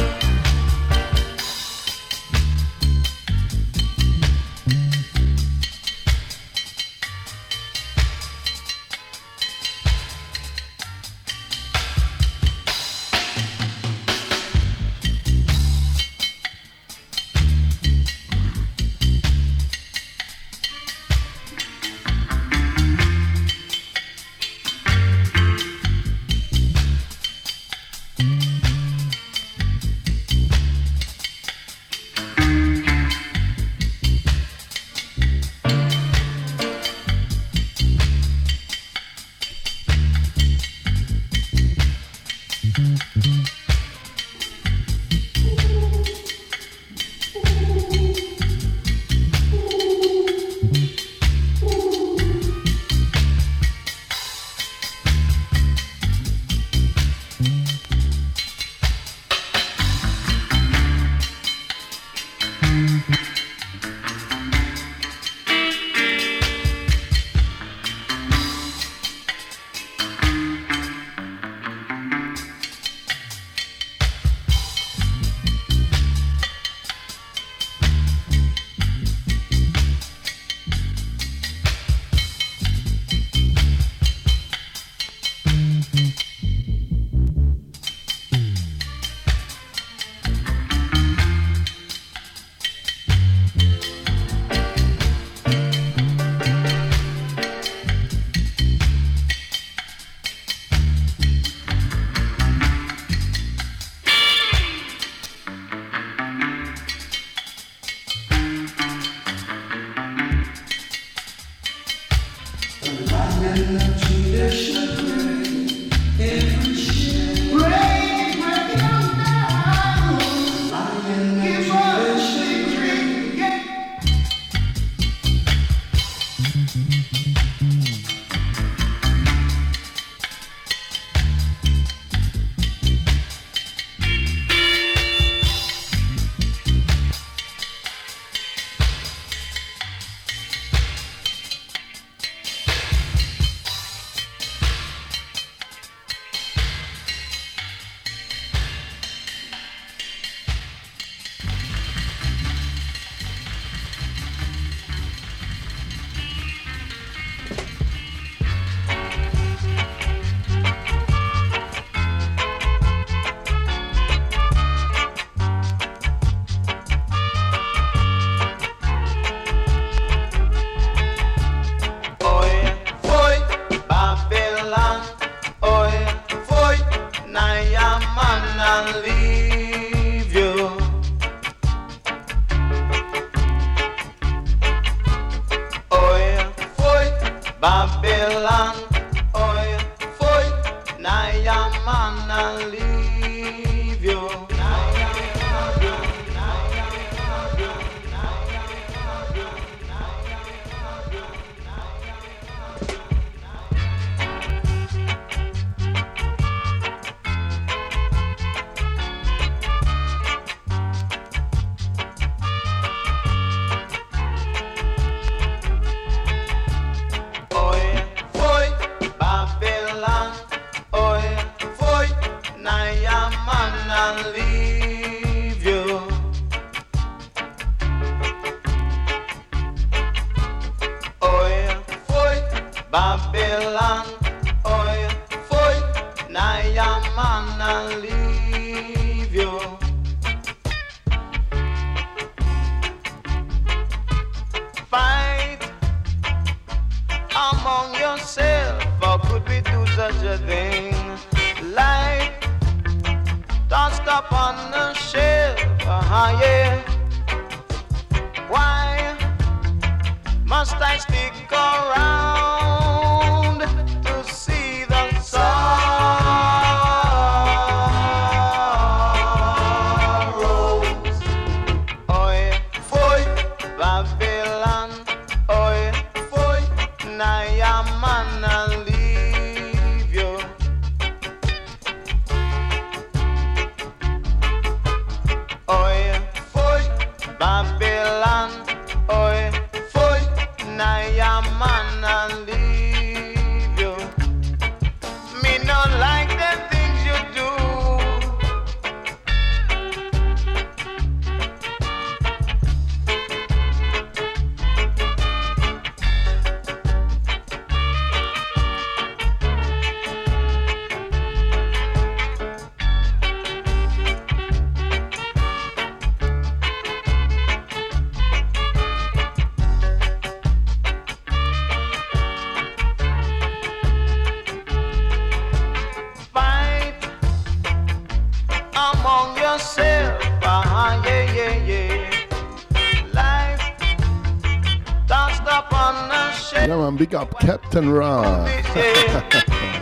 and raw.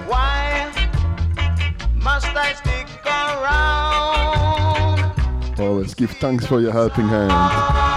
Why must I stick around? Always give thanks for your helping hand.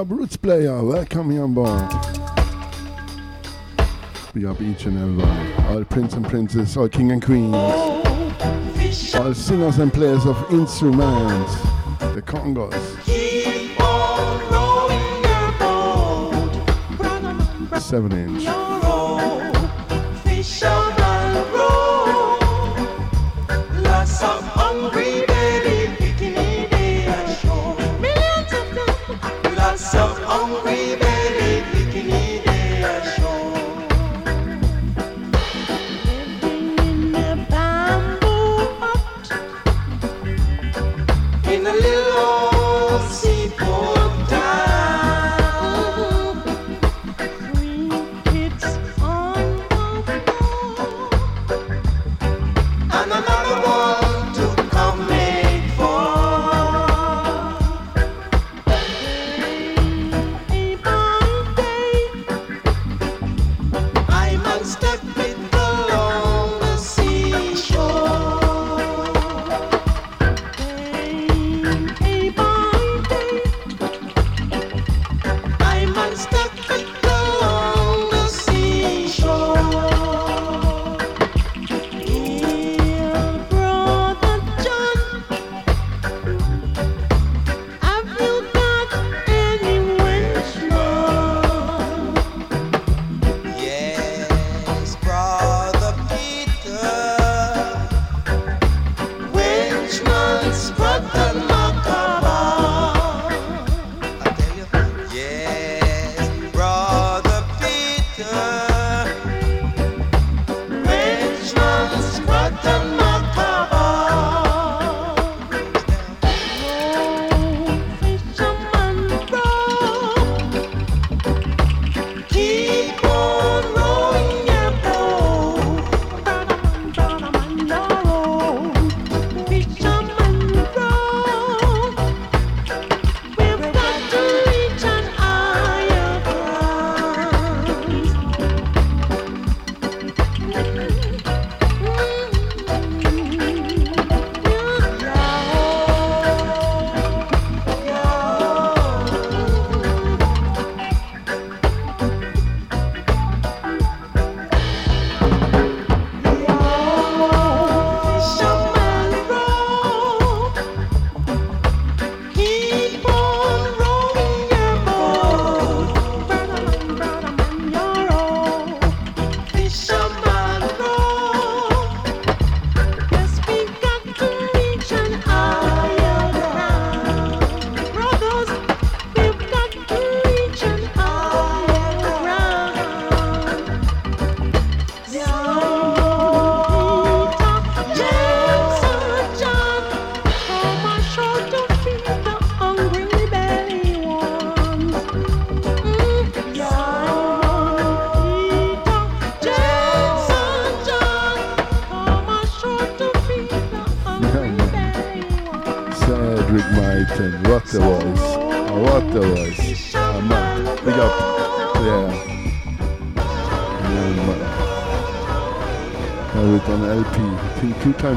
up Roots Player, welcome here on board. We up each and everyone, all prince and princess, all king and queens, all singers and players of instruments, the Congos. Seven inch.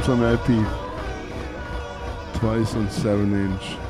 Times on LP. Twice on 7 inch.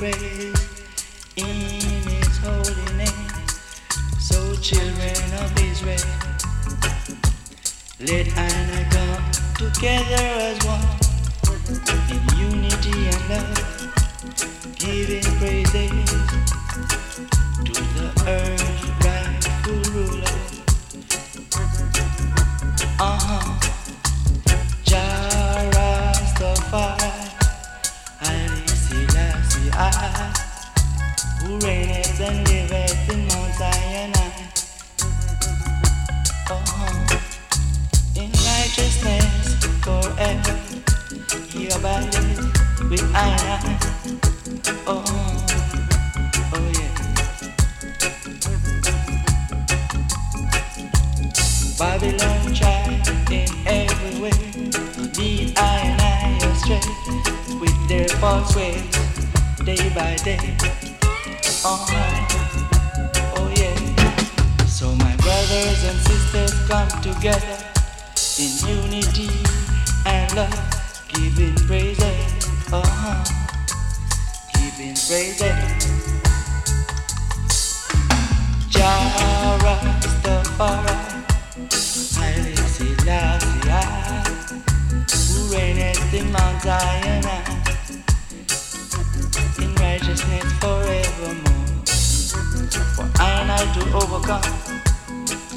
Giving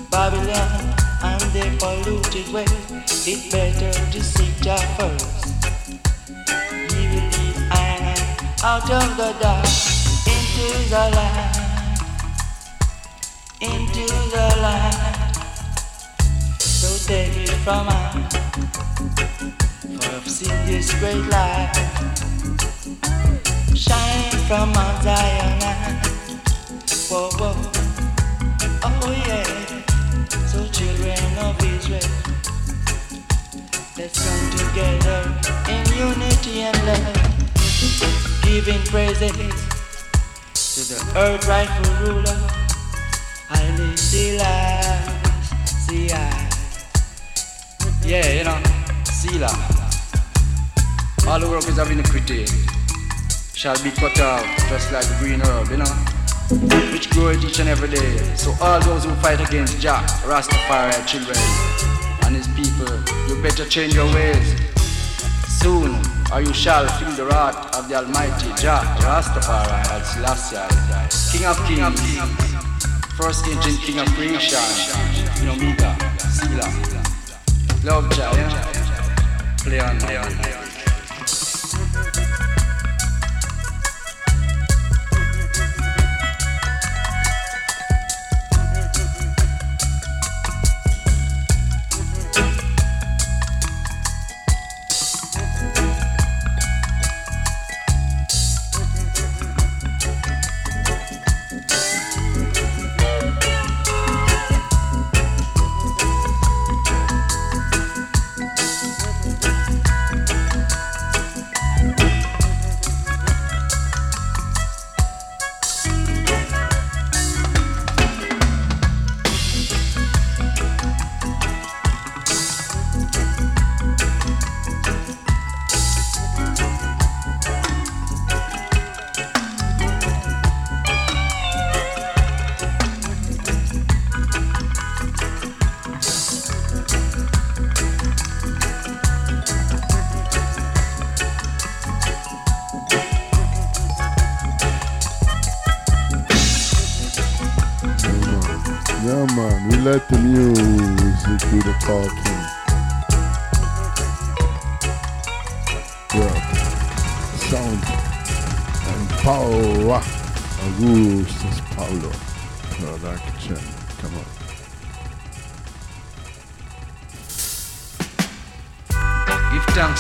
Babylon and their polluted way, it better to seek Jah first. He will lead I out of the dark into the light into the light. So take it from us, for I've seen this great light shine from Mount Zion. Whoa, whoa, let's come together in unity and love, giving praises to the earth rightful ruler. Haile Selassie. Yeah, you know, Sila. All the workers of iniquity shall be cut off just like the green herb, you know, which grows each and every day. So all those who fight against Jah, Rastafari children, better change your ways soon, or you shall feel the wrath of the Almighty Jah, Rastafari, and Selassie, King of Kings. First engine king of creation, know, Sila, Love Jah, yeah? Play on, play on, play on.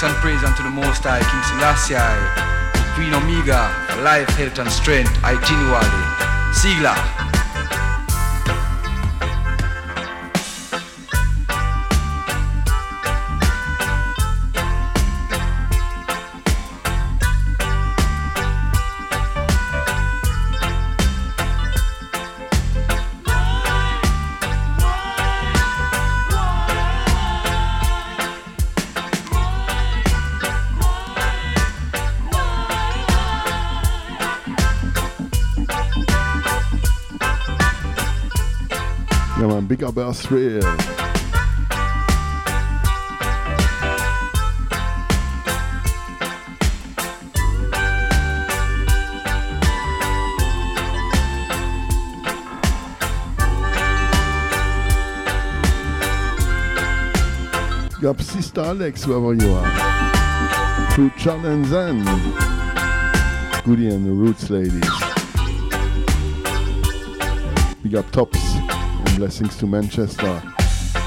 And praise unto the Most High, King Selassie, Queen Omega, life, health, and strength, Itinuali, Sigla. Big up Australia. Big up Sister Alex, wherever you are. To Challenge and Goody and the Roots Ladies. Big up Tops blessings to Manchester.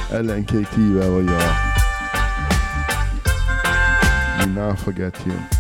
LNKT, wherever you are. We now forget you.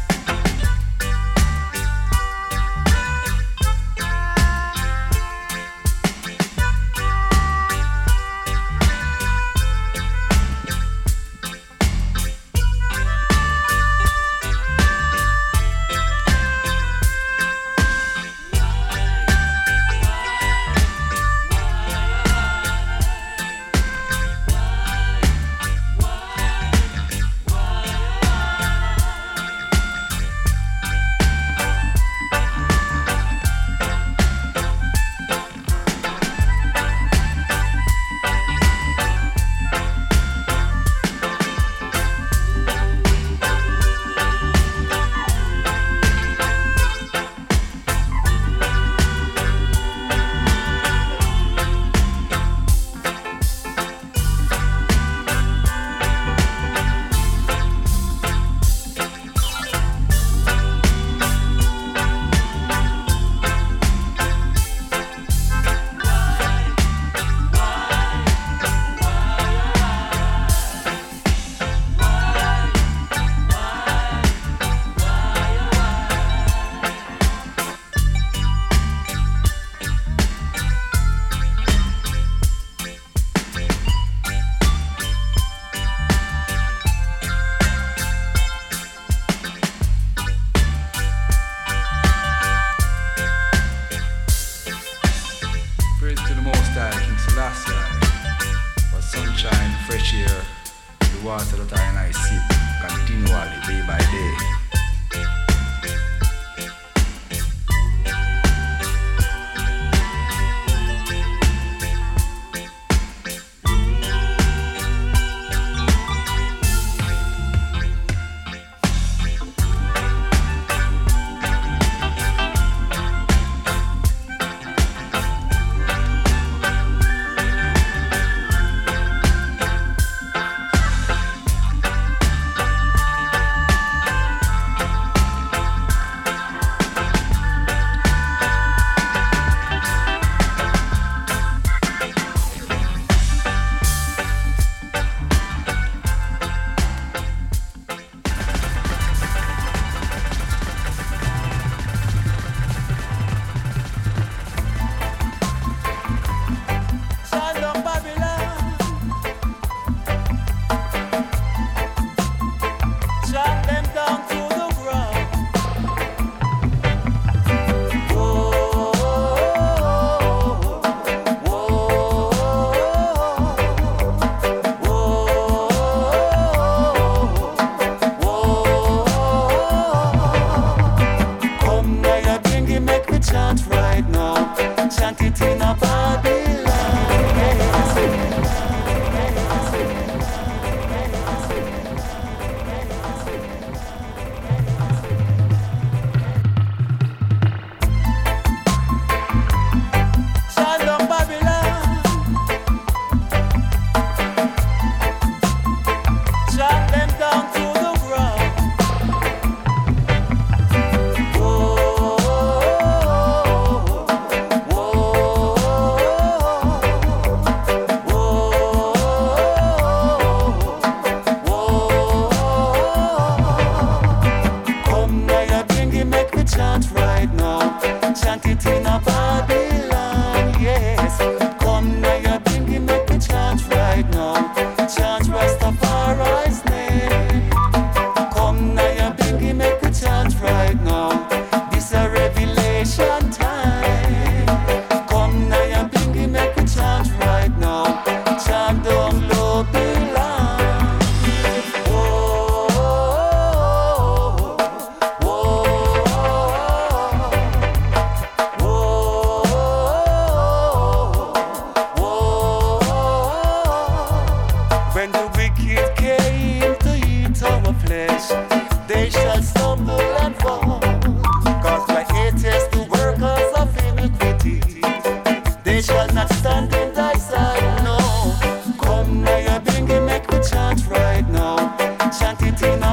quantity.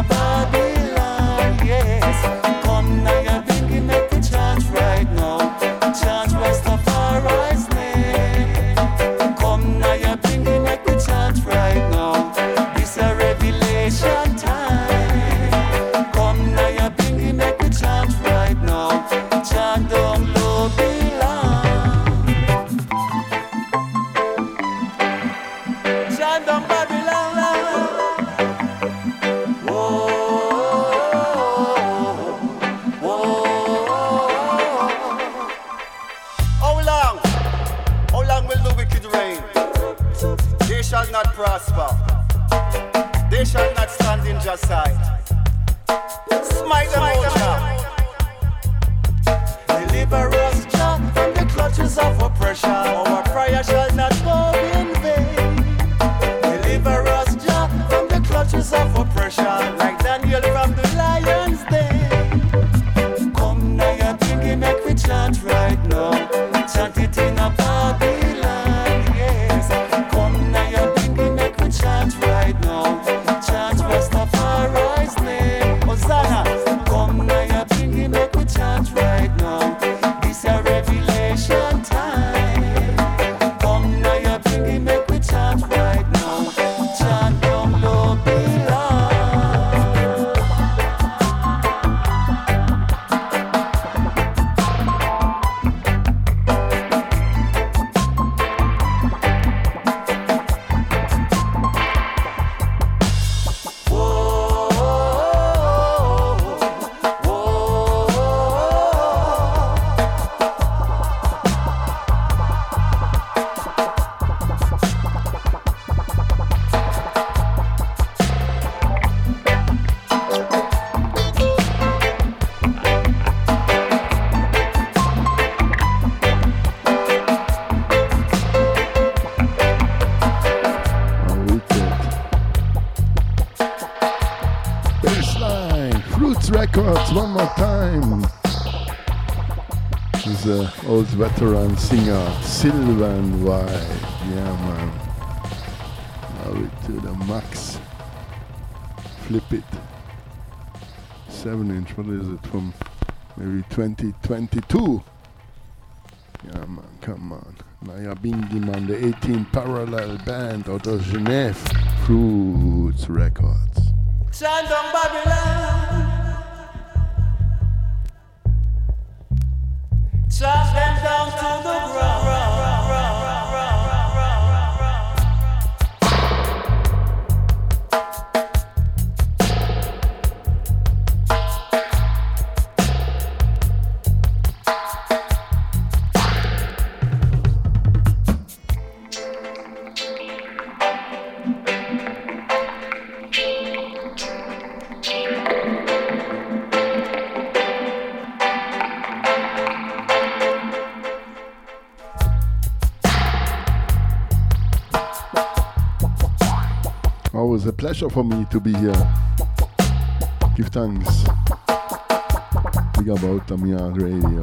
Old veteran singer, Sylvan White. Yeah, man. Now to the max. Flip it. 7 inch, what is it from maybe 2022? Yeah, man, come on. Nyabinghi, man, the 18 parallel band out of Genève. Fruits Records. Chant down Babylon. Pleasure for me to be here. Give thanks. Big about Yard Radio.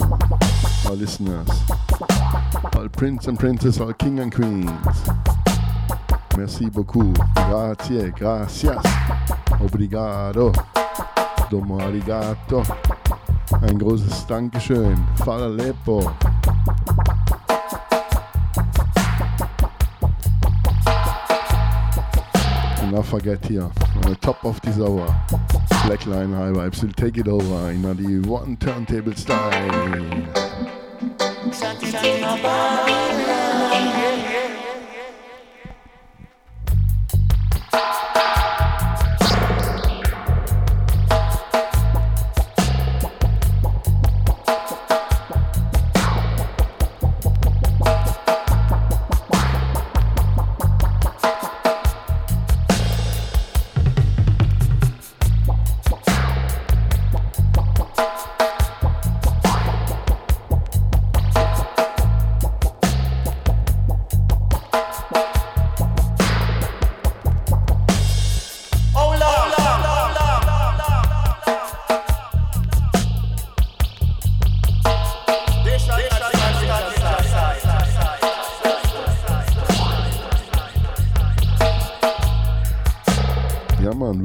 Our listeners. All prince and princess, all king and queens. Merci beaucoup. Grazie, gracias. Obrigado. Domo arigato. Ein großes Dankeschön. Fala Lepo. Forget here, on the top of this hour, Blackline High Vibes will take it over in the one turntable style.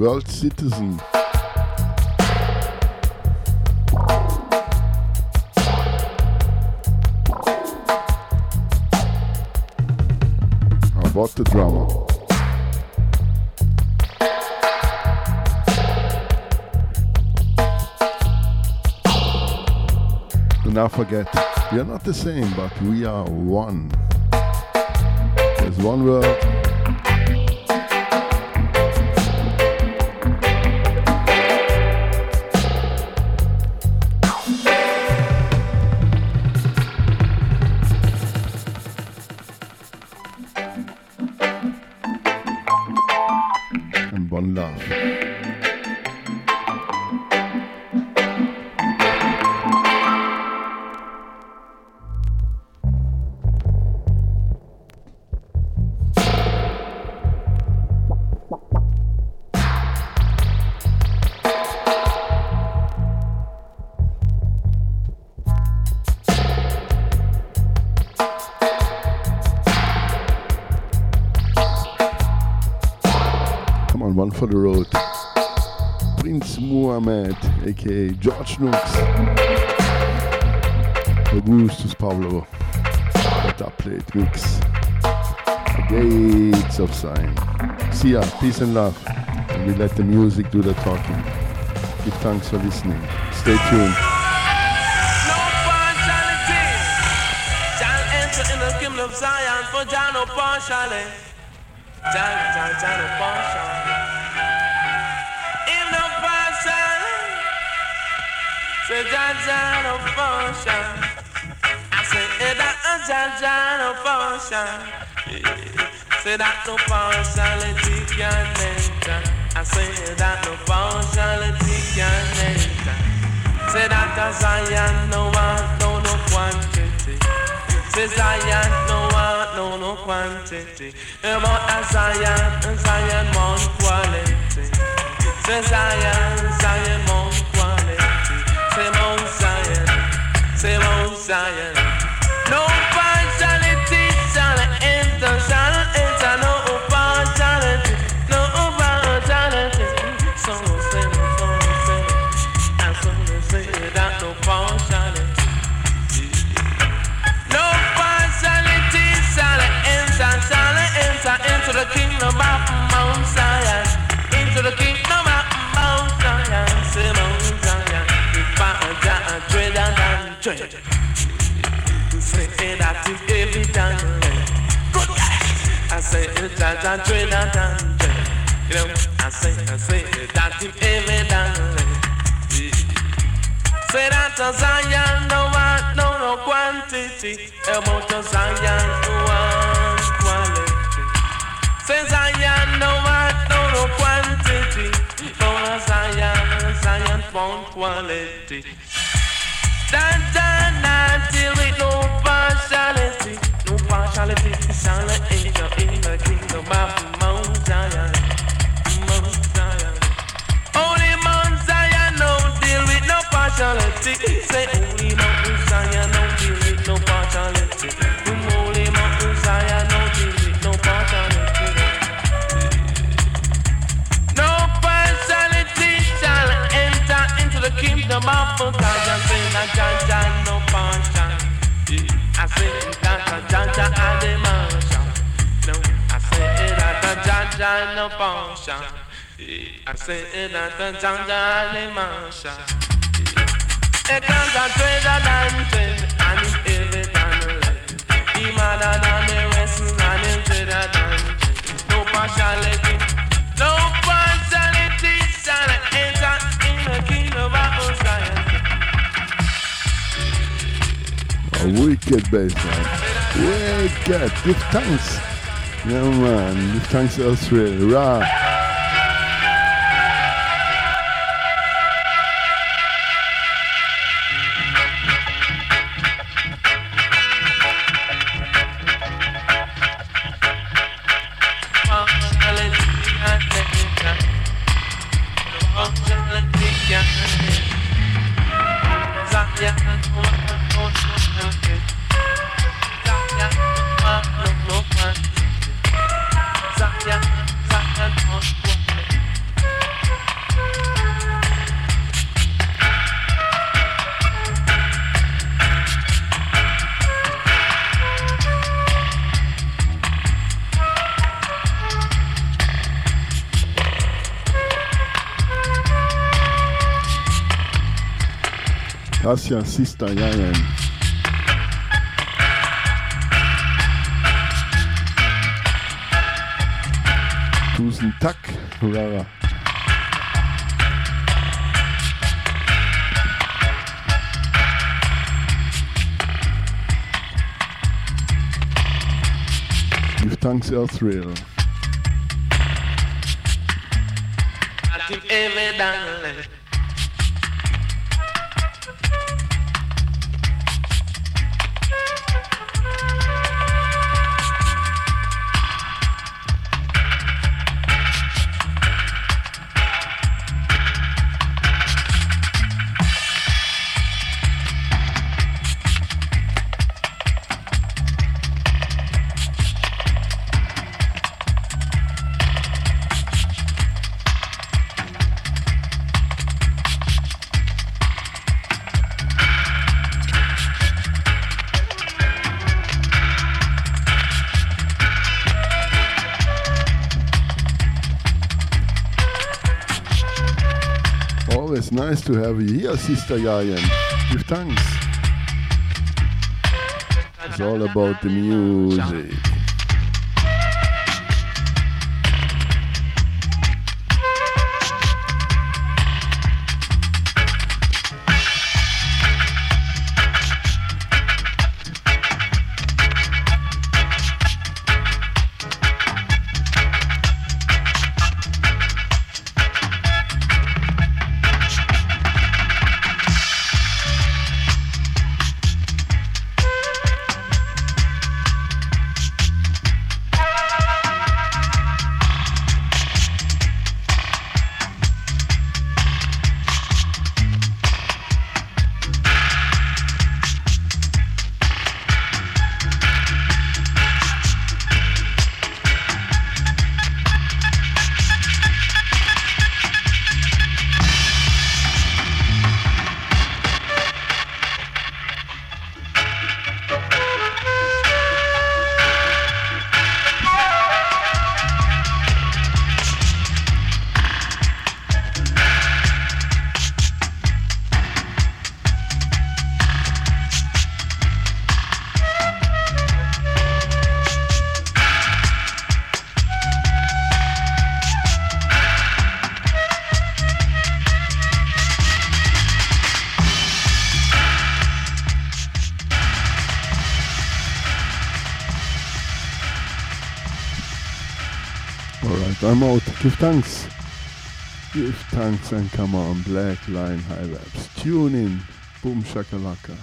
World Citizen. About the drummer? Do not forget, we are not the same, but we are one. There's one world, aka George Nooks. Augustus Pablo. What a plate mix. The gates of sign. See ya, peace and love. And we let the music do the talking. Give thanks for listening. Stay tuned. Say John, John. I say that John, John partial. Say that no partiality can enter. I say that no partiality can enter. Say that Zion no one, no no quantity. Say Zion, no one, no, no quantity. About a Zion, Zion, one quality. Say Zion, Zion, one say Mount Zion. No partiality shall enter, shall enter, no tread. Say that is evident. Good I say that I tread and tread. You know, I say, I say that is evident. Say that a Zion no one, no no quantity. About a Zion no one quality. Say Zion no one, no no quantity. A Zion, Zion found quality. Partiality. Say only Mount Zion no deal with no partiality. Kingdom of God. I say that Jah Jah no partial. I say that Jah Jah and the marshal. No, I say that Jah Jah no partial. I say that the Janja and. It comes a treasure than treasure, and it's heavy than lead. He madder than the rest, and it's treasure than. No partiality, no A wicked bass man. Wicked. Give thanks. Yeah man. Give thanks elsewhere. Rah. Tassia Sister Yayan. Tusen takk, Rara. Give thanks Earthrail. That is nice to have you here, Sister Giant. Give thanks. It's all about the music. Thanks. Give thanks and come on. Black Line High Raps. Tune in. Boom shakalaka.